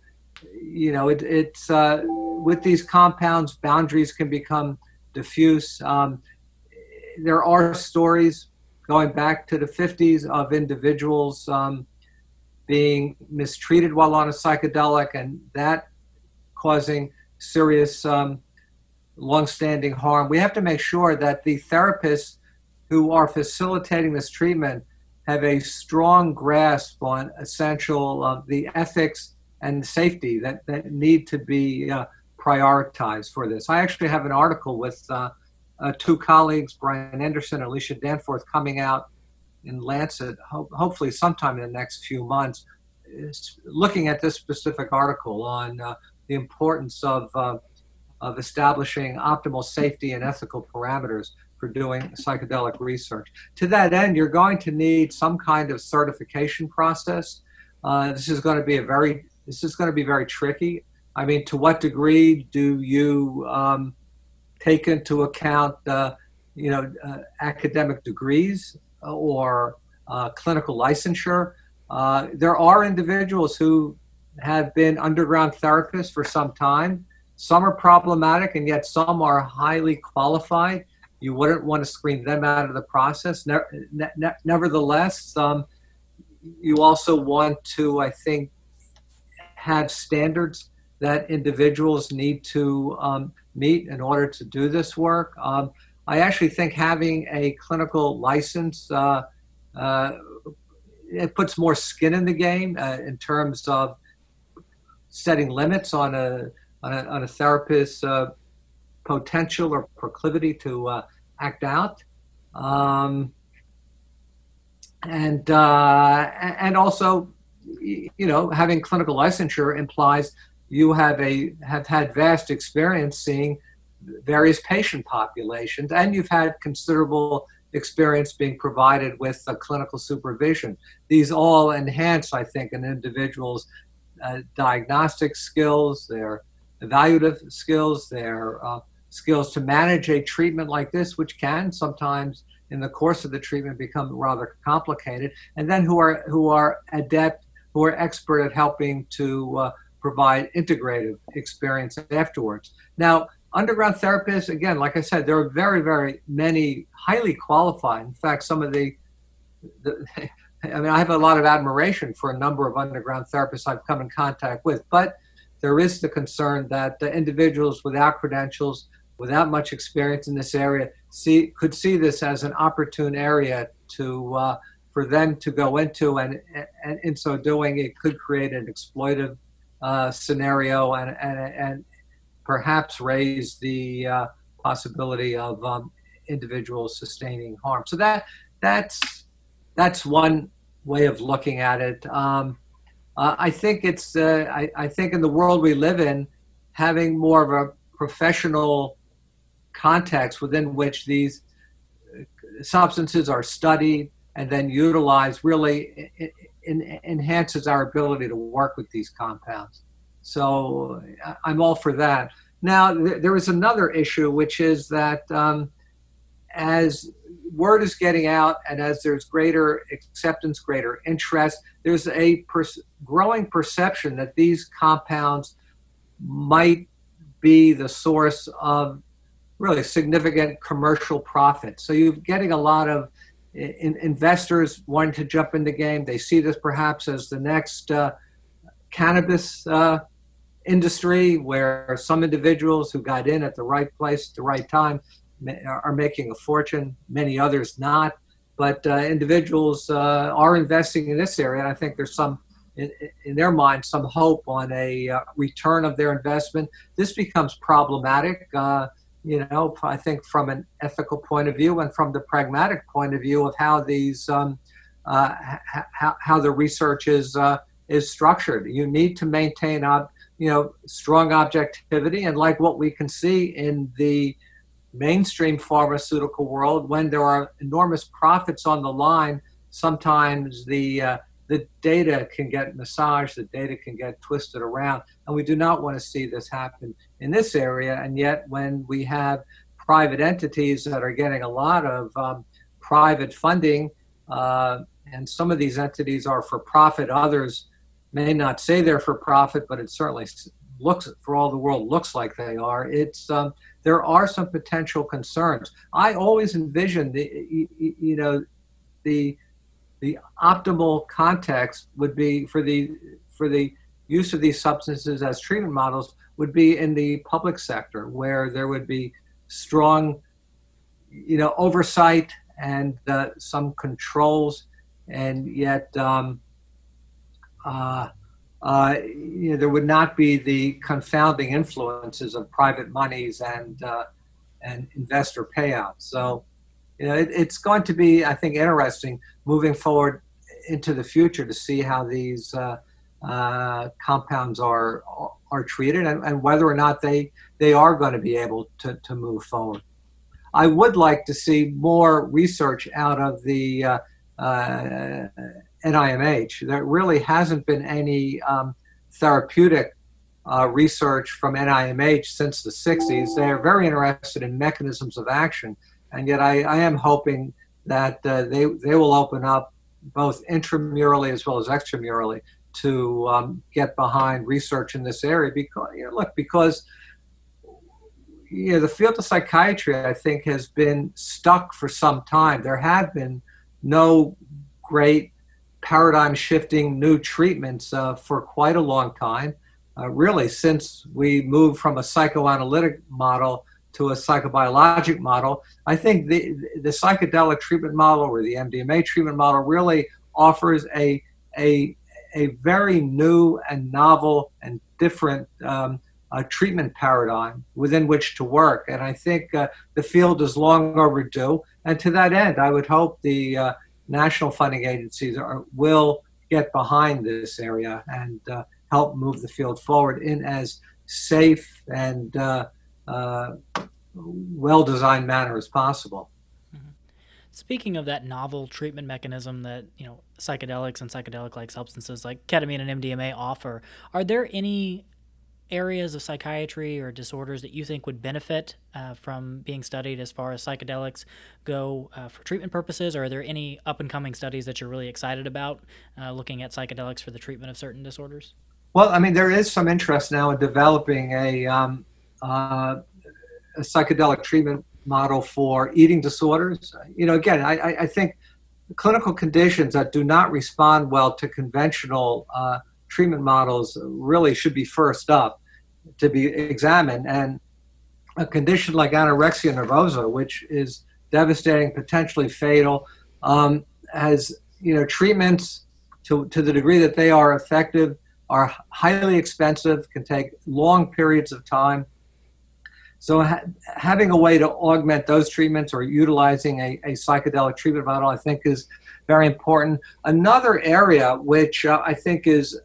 you know, it, it's uh, with these compounds, boundaries can become diffuse. Um, there are stories going back to the 50s of individuals um, being mistreated while on a psychedelic and that causing serious um, long-standing harm. We have to make sure that the therapists who are facilitating this treatment have a strong grasp on essential of uh, the ethics and safety that, that need to be uh, prioritized for this. I actually have an article with uh, uh, two colleagues, Brian Anderson and Alicia Danforth, coming out in Lancet, ho- hopefully sometime in the next few months, looking at this specific article on uh, the importance of, uh, of establishing optimal safety and ethical parameters for doing psychedelic research. To that end, you're going to need some kind of certification process. Uh, this is going to be a very this is going to be very tricky. I mean, to what degree do you um, take into account, uh, you know, uh, academic degrees or uh, clinical licensure? Uh, there are individuals who have been underground therapists for some time. Some are problematic, and yet some are highly qualified. You wouldn't want to screen them out of the process. Ne- ne- nevertheless, um, you also want to, I think, have standards that individuals need to um, meet in order to do this work. Um, I actually think having a clinical license uh, uh, it puts more skin in the game uh, in terms of setting limits on a on a, on a therapist's uh, potential or proclivity to uh, act out. Um, and uh, and also, you know, having clinical licensure implies you have a have had vast experience seeing various patient populations, and you've had considerable experience being provided with clinical supervision. These all enhance, I think, an individual's uh, diagnostic skills, their evaluative skills, their uh, skills to manage a treatment like this, which can sometimes in the course of the treatment become rather complicated, and then who are who are adept, who are expert at helping to uh, provide integrative experience afterwards. Now, underground therapists, again, like I said, there are very, very many highly qualified. In fact, some of the, the I mean, I have a lot of admiration for a number of underground therapists I've come in contact with, but there is the concern that the individuals without credentials without much experience in this area see could see this as an opportune area to uh, for them to go into, and, and in so doing, it could create an exploitive uh, scenario and, and and perhaps raise the uh, possibility of um, individuals sustaining harm. So that that's that's one way of looking at it. Um, uh, I think it's uh, I, I, think in the world we live in, having more of a professional context within which these uh, substances are studied and then utilize really enhances our ability to work with these compounds. So I'm all for that. Now, th- there is another issue, which is that um, as word is getting out and as there's greater acceptance, greater interest, there's a growing perception that these compounds might be the source of really significant commercial profit. So you're getting a lot of in, investors wanting to jump in the game. They see this perhaps as the next uh, cannabis uh, industry, where some individuals who got in at the right place at the right time are making a fortune. Many others not, but uh, individuals uh, are investing in this area. And I think there's some in, in, their mind some hope on a uh, return of their investment. This becomes problematic uh, you know, I think from an ethical point of view and from the pragmatic point of view of how these, um, uh, how, how the research is uh, is structured. You need to maintain, ob- you know, strong objectivity, and like what we can see in the mainstream pharmaceutical world, when there are enormous profits on the line, sometimes the uh, the data can get massaged, the data can get twisted around, and we do not want to see this happen in this area. And yet, when we have private entities that are getting a lot of um, private funding, uh, and some of these entities are for profit, others may not say they're for profit, but it certainly looks, for all the world, looks like they are. It's um, there are some potential concerns. I always envision the, you know, the the optimal context would be for the for the use of these substances as treatment models would be in the public sector where there would be strong you know oversight and uh, some controls and yet um, uh, uh, you know, there would not be the confounding influences of private monies and uh, and investor payouts. So, you know, it, it's going to be, I think, interesting moving forward into the future to see how these uh, uh compounds are are treated and, and, whether or not they they are going to be able to, to move forward. I would like to see more research out of the uh, uh, NIMH. There really hasn't been any um, therapeutic uh, research from NIMH since the 60s. They're very interested in mechanisms of action, and yet I, I am hoping that uh, they, they will open up both intramurally as well as extramurally to um, get behind research in this area. Because you know, look, because you know, the field of psychiatry, I think, has been stuck for some time. There have been no great paradigm shifting new treatments uh, for quite a long time. Uh, really, since we moved from a psychoanalytic model to a psychobiologic model, I think the, the psychedelic treatment model or the MDMA treatment model really offers a, a, a very new and novel and different um, uh, treatment paradigm within which to work. And I think uh, the field is long overdue. And to that end, I would hope the uh, national funding agencies are, will get behind this area and uh, help move the field forward in as safe and uh, uh, well-designed manner as possible. Speaking of that novel treatment mechanism that you know psychedelics and psychedelic-like substances like ketamine and MDMA offer, are there any areas of psychiatry or disorders that you think would benefit uh, from being studied as far as psychedelics go uh, for treatment purposes? Or are there any up and coming studies that you're really excited about uh, looking at psychedelics for the treatment of certain disorders? Well, I mean, there is some interest now in developing a, um, uh, a psychedelic treatment model for eating disorders. You know, again, I, I think clinical conditions that do not respond well to conventional uh, treatment models really should be first up to be examined. And a condition like anorexia nervosa, which is devastating, potentially fatal, um, has you know treatments to, to the degree that they are effective are highly expensive, can take long periods of time. So ha- having a way to augment those treatments or utilizing a, a psychedelic treatment model, I think, is very important. Another area which uh, I think is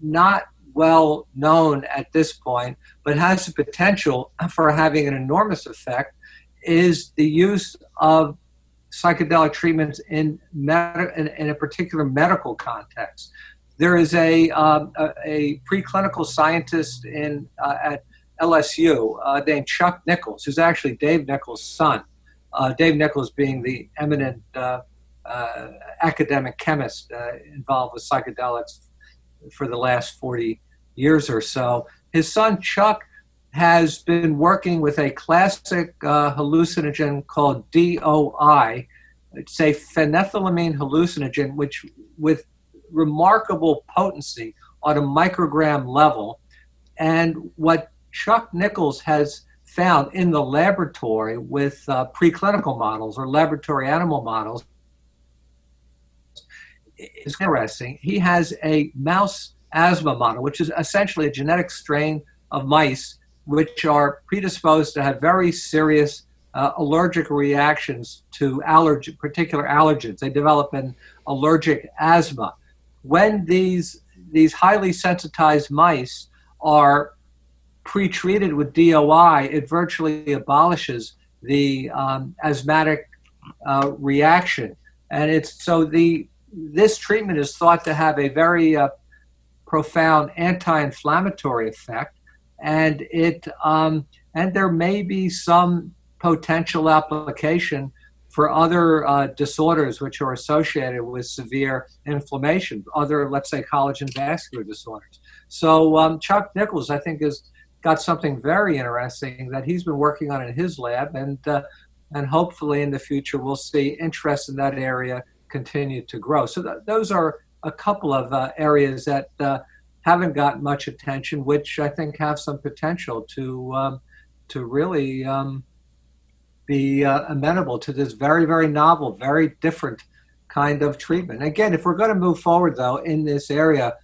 not well known at this point, but has the potential for having an enormous effect, is the use of psychedelic treatments in, med- in, in a particular medical context. There is a, um, a, a, preclinical scientist in, uh, at LSU uh, named Chuck Nichols, who's actually Dave Nichols' son. Uh, Dave Nichols being the eminent uh, uh, academic chemist uh, involved with psychedelics for the last 40 years or so. His son Chuck has been working with a classic uh, hallucinogen called DOI. It's a phenethylamine hallucinogen, which with remarkable potency on a microgram level. And what Chuck Nichols has found in the laboratory with uh, preclinical models or laboratory animal models is interesting. He has a mouse asthma model, which is essentially a genetic strain of mice which are predisposed to have very serious uh, allergic reactions to allerg- particular allergens. They develop an allergic asthma. When these these highly sensitized mice are pre-treated with DOI, it virtually abolishes the um, asthmatic uh, reaction, and it's so the this treatment is thought to have a very uh, profound anti-inflammatory effect, and it um, and there may be some potential application for other uh, disorders which are associated with severe inflammation, other, let's say, collagen vascular disorders. So um, Chuck Nichols, I think, has got something very interesting that he's been working on in his lab, and uh, and hopefully in the future we'll see interest in that area continue to grow. So th- those are a couple of uh, areas that uh, haven't got much attention, which I think have some potential to um, to really um, be uh, amenable to this very, very novel, very different kind of treatment. Again, if we're going to move forward, though, in this area,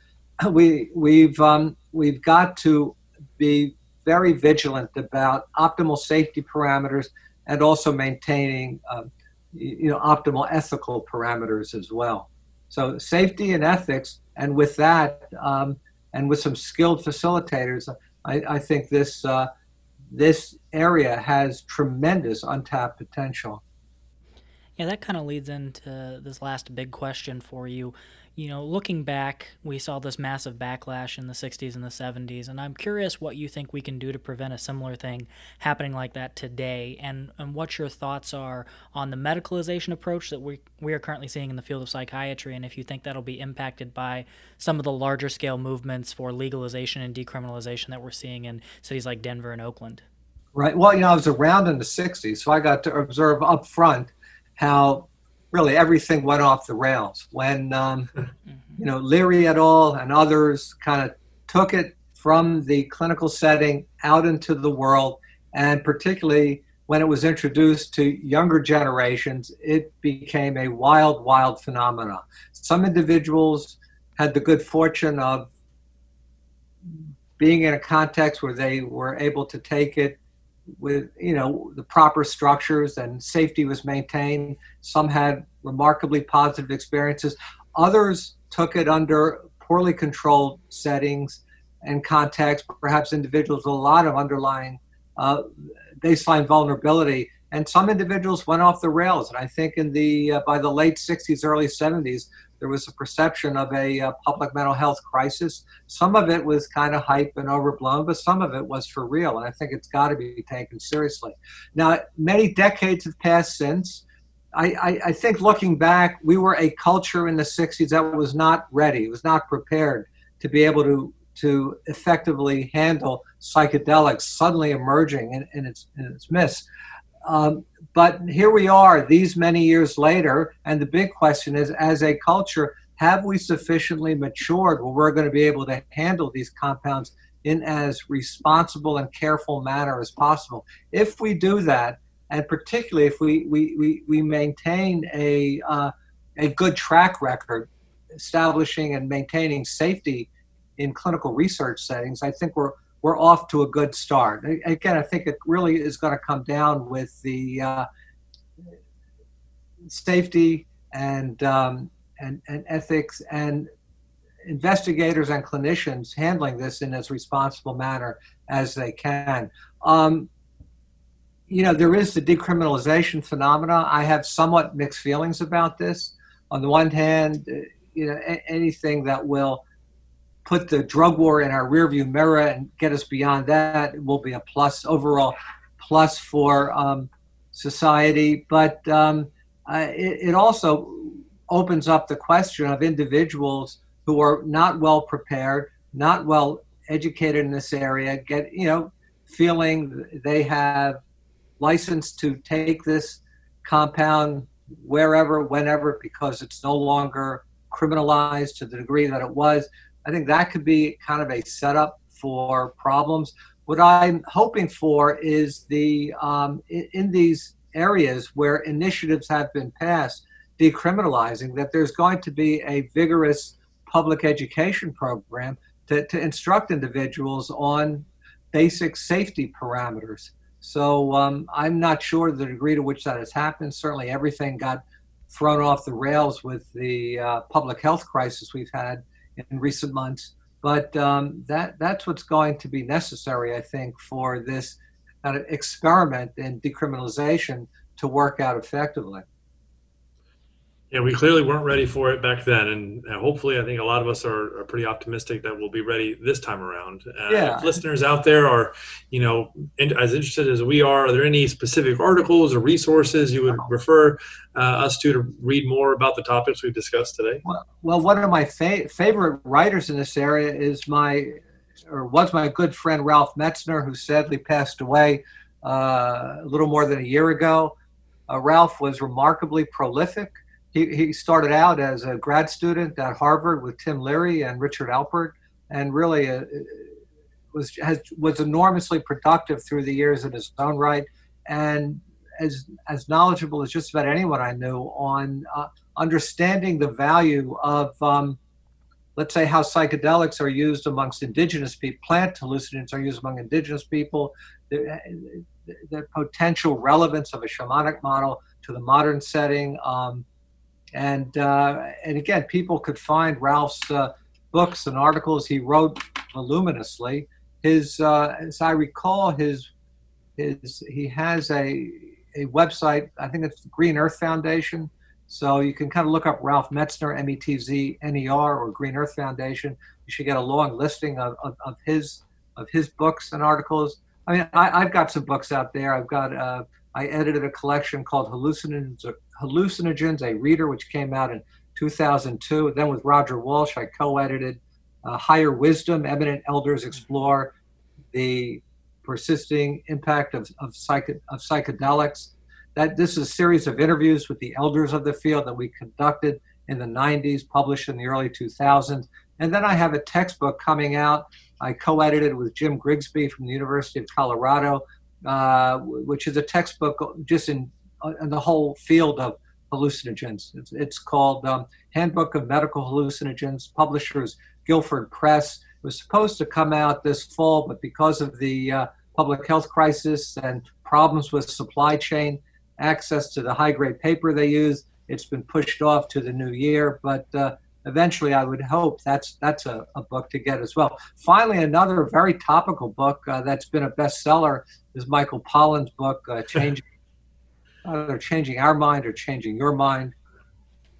we we've um, we've got to be very vigilant about optimal safety parameters and also maintaining uh, you know optimal ethical parameters as well. So safety and ethics, and with that, um, and with some skilled facilitators, I, I think this uh, this area has tremendous untapped potential. Yeah, that kind of leads into this last big question for you. You know, looking back, we saw this massive backlash in the 60s and the 70s, and I'm curious what you think we can do to prevent a similar thing happening like that today, and, and what your thoughts are on the medicalization approach that we, we are currently seeing in the field of psychiatry, and if you think that'll be impacted by some of the larger scale movements for legalization and decriminalization that we're seeing in cities like Denver and Oakland. Right. Well, you know, I was around in the 60s, so I got to observe up front how really everything went off the rails when um, mm-hmm. you know Leary et al. and others kind of took it from the clinical setting out into the world, and particularly when it was introduced to younger generations, it became a wild, wild phenomenon. Some individuals had the good fortune of being in a context where they were able to take it with you know the proper structures and safety was maintained. Some had remarkably positive experiences. Others took it under poorly controlled settings and context perhaps individuals with a lot of underlying uh, baseline vulnerability. And some individuals went off the rails. And i think in the uh, by the late 60s early 70s there was a perception of a uh, public mental health crisis. Some of it was kind of hype and overblown, but some of it was for real, and I think it's got to be taken seriously. Now, many decades have passed since. I, I, I think looking back, we were a culture in the 60s that was not ready, was not prepared to be able to to effectively handle psychedelics suddenly emerging in, in its in its midst. Um, but here we are, these many years later, and the big question is as a culture, have we sufficiently matured where we're going to be able to handle these compounds in as responsible and careful manner as possible? If we do that, and particularly if we, we, we, we maintain a, uh, a good track record establishing and maintaining safety in clinical research settings, I think we're we're off to a good start. Again, I think it really is going to come down with the uh, safety and, um, and and ethics and investigators and clinicians handling this in as responsible manner as they can. Um, you know, there is the decriminalization phenomena. I have somewhat mixed feelings about this. On the one hand, you know, anything that will put the drug war in our rearview mirror and get us beyond that will be a plus overall plus for um, society. But um, uh, it, it, also opens up the question of individuals who are not well prepared, not well educated in this area, get you know feeling they have license to take this compound wherever, whenever, because it's no longer criminalized to the degree that it was. I think that could be kind of a setup for problems. What I'm hoping for is the um, in, these areas where initiatives have been passed decriminalizing that there's going to be a vigorous public education program to, to instruct individuals on basic safety parameters. So um, I'm not sure the degree to which that has happened. Certainly, everything got thrown off the rails with the uh, public health crisis we've had in recent months. But um, that that's what's going to be necessary, I think, for this kind of experiment in decriminalization to work out effectively. Yeah, we clearly weren't ready for it back then, and hopefully, I think a lot of us are, are pretty optimistic that we'll be ready this time around. Uh, yeah. Listeners out there are, you know, in, as interested as we are, are there any specific articles or resources you would refer uh, us to to read more about the topics we've discussed today? Well, well one of my fa- favorite writers in this area is my, or was my good friend Ralph Metzner, who sadly passed away uh, a little more than a year ago. Uh, Ralph was remarkably prolific he, he started out as a grad student at Harvard with Tim Leary and Richard Alpert, and really uh, was has, was enormously productive through the years in his own right, and as as knowledgeable as just about anyone I knew on uh, understanding the value of. Um, let's say how psychedelics are used amongst indigenous people, plant hallucinogens are used among indigenous people, the, the potential relevance of a shamanic model to the modern setting. Um, and uh, and again, people could find Ralph's uh, books and articles he wrote voluminously. His, uh, as I recall, his his he has a a website. I think it's the Green Earth Foundation. So you can kind of look up Ralph Metzner, M E T Z N E R, or Green Earth Foundation. You should get a long listing of, of, of his of his books and articles. I mean, I, have got some books out there. I've got uh, I edited a collection called Hallucinogens, Hallucinogens, a Reader, which came out in 2002. Then with Roger Walsh, I co-edited uh, Higher Wisdom: Eminent Elders Explore the Persisting Impact of of, psych- of Psychedelics that this is a series of interviews with the elders of the field that we conducted in the 90s, published in the early 2000s. And then I have a textbook coming out. I co edited with Jim Grigsby from the University of Colorado, uh, which is a textbook just in, uh, in the whole field of hallucinogens. It's, it's called um, Handbook of Medical Hallucinogens, publishers Guilford Press. It was supposed to come out this fall, but because of the uh, public health crisis and problems with supply chain, access to the high grade paper they use. It's been pushed off to the new year, but uh, eventually I would hope that's that's a, a, book to get as well. Finally, another very topical book uh, that's been a bestseller is Michael Pollan's book, uh, Changing, either Changing Our Mind or Changing Your Mind.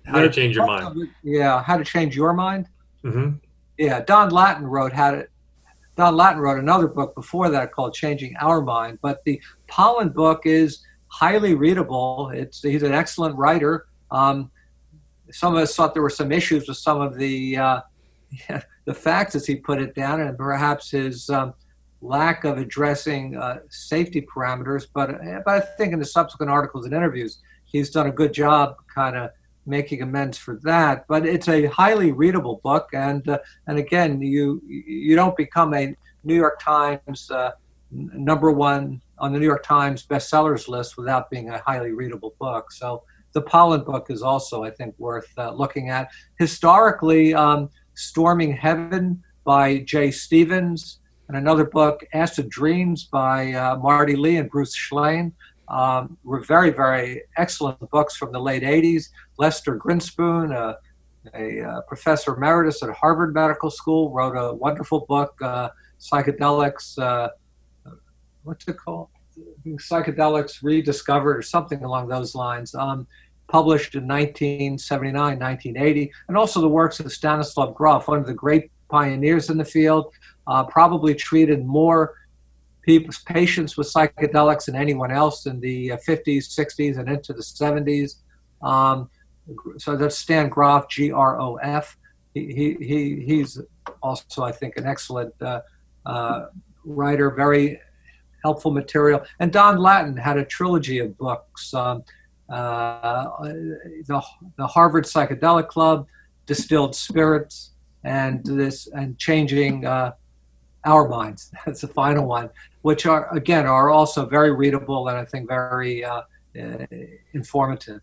How to Change Your Mind. Yeah, How to Change Your Mind. Mm-hmm. Yeah, Don Lattin wrote How to. Don Lattin wrote another book before that called Changing Our Mind, but the Pollan book is highly readable. It's he's an excellent writer. Um, some of us thought there were some issues with some of the uh, the facts as he put it down, and perhaps his um, lack of addressing uh, safety parameters. But but I think in the subsequent articles and interviews, he's done a good job, kind of making amends for that. But it's a highly readable book, and uh, and again, you you don't become a New York Times uh, number one on the New York Times bestsellers list without being a highly readable book. So the Pollan book is also, I think, worth uh, looking at. Historically, um, Storming Heaven by Jay Stevens, and another book, Acid Dreams by uh, Marty Lee and Bruce Shlain. Um, were very, very excellent books from the late 80s. Lester Grinspoon, uh, a professor emeritus at Harvard Medical School, wrote a wonderful book, uh, Psychedelics uh, what's it called? Psychedelics Rediscovered or something along those lines. Um, published in 1979, 1980, and also the works of Stanislav Grof, one of the great pioneers in the field, uh, probably treated more people, patients with psychedelics than anyone else in the 50s, uh, 60s, and into the 70s. Um, so that's Stan Grof, G R O F. He, he, he's also, I think, an excellent uh, uh, writer, very helpful material. And Don Lattin had a trilogy of books um, uh, the, the Harvard Psychedelic Club, Distilled Spirits, and this and Changing uh, Our Minds. That's the final one, which are, again, are also very readable and I think very uh, uh informative.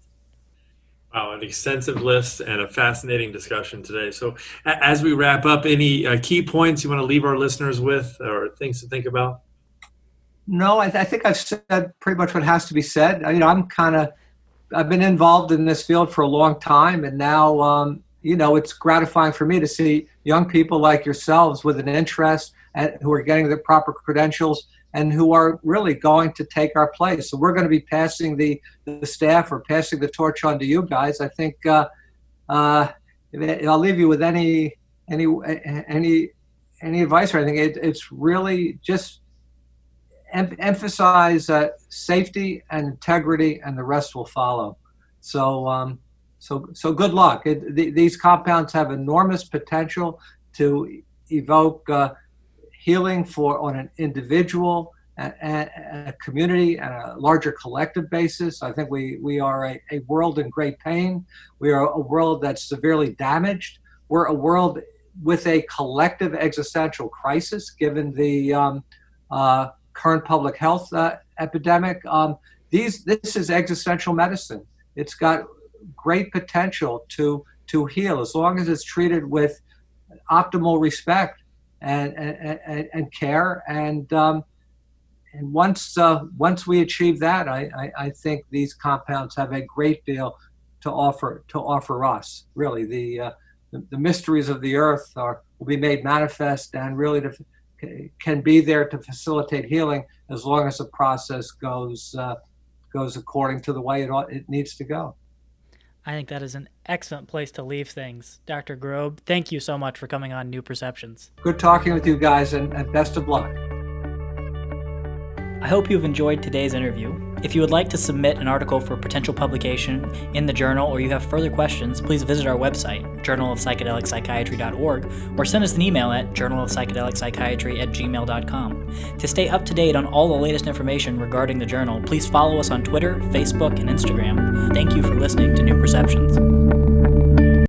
Wow, an extensive list and a fascinating discussion today. So, as we wrap up, any uh, key points you want to leave our listeners with or things to think about? No, I, th- I, think I've said pretty much what has to be said. I, you know, I'm kind of I've been involved in this field for a long time, and now um, you know it's gratifying for me to see young people like yourselves with an interest and who are getting the proper credentials and who are really going to take our place. So we're going to be passing the, the staff or passing the torch on to you guys. I think uh, uh, I'll leave you with any any any any advice or anything. It, it's really just em- emphasize uh, safety and integrity, and the rest will follow. So, um, so, so good luck. It, the, these compounds have enormous potential to evoke uh, healing for on an individual a, a, community and a larger collective basis. I think we, we are a, a world in great pain. We are a world that's severely damaged. We're a world with a collective existential crisis given the um, uh, current public health uh, epidemic. Um, these, this is existential medicine. It's got great potential to, to heal as long as it's treated with optimal respect and, and, and, and care and um, and once uh, once we achieve that, I, I, I, think these compounds have a great deal to offer to offer us. Really, the uh, the, the, mysteries of the earth are will be made manifest and really to, can be there to facilitate healing as long as the process goes uh, goes according to the way it ought, it needs to go. I think that is an excellent place to leave things. Dr. Grob, thank you so much for coming on New Perceptions. Good talking with you guys and, and best of luck. I hope you've enjoyed today's interview. If you would like to submit an article for potential publication in the journal or you have further questions, please visit our website, journalofpsychedelic.psychiatry.org, or send us an email at journalofpsychedelic.psychiatry at gmail.com. To stay up to date on all the latest information regarding the journal, please follow us on Twitter, Facebook, and Instagram. Thank you for listening to New Perceptions.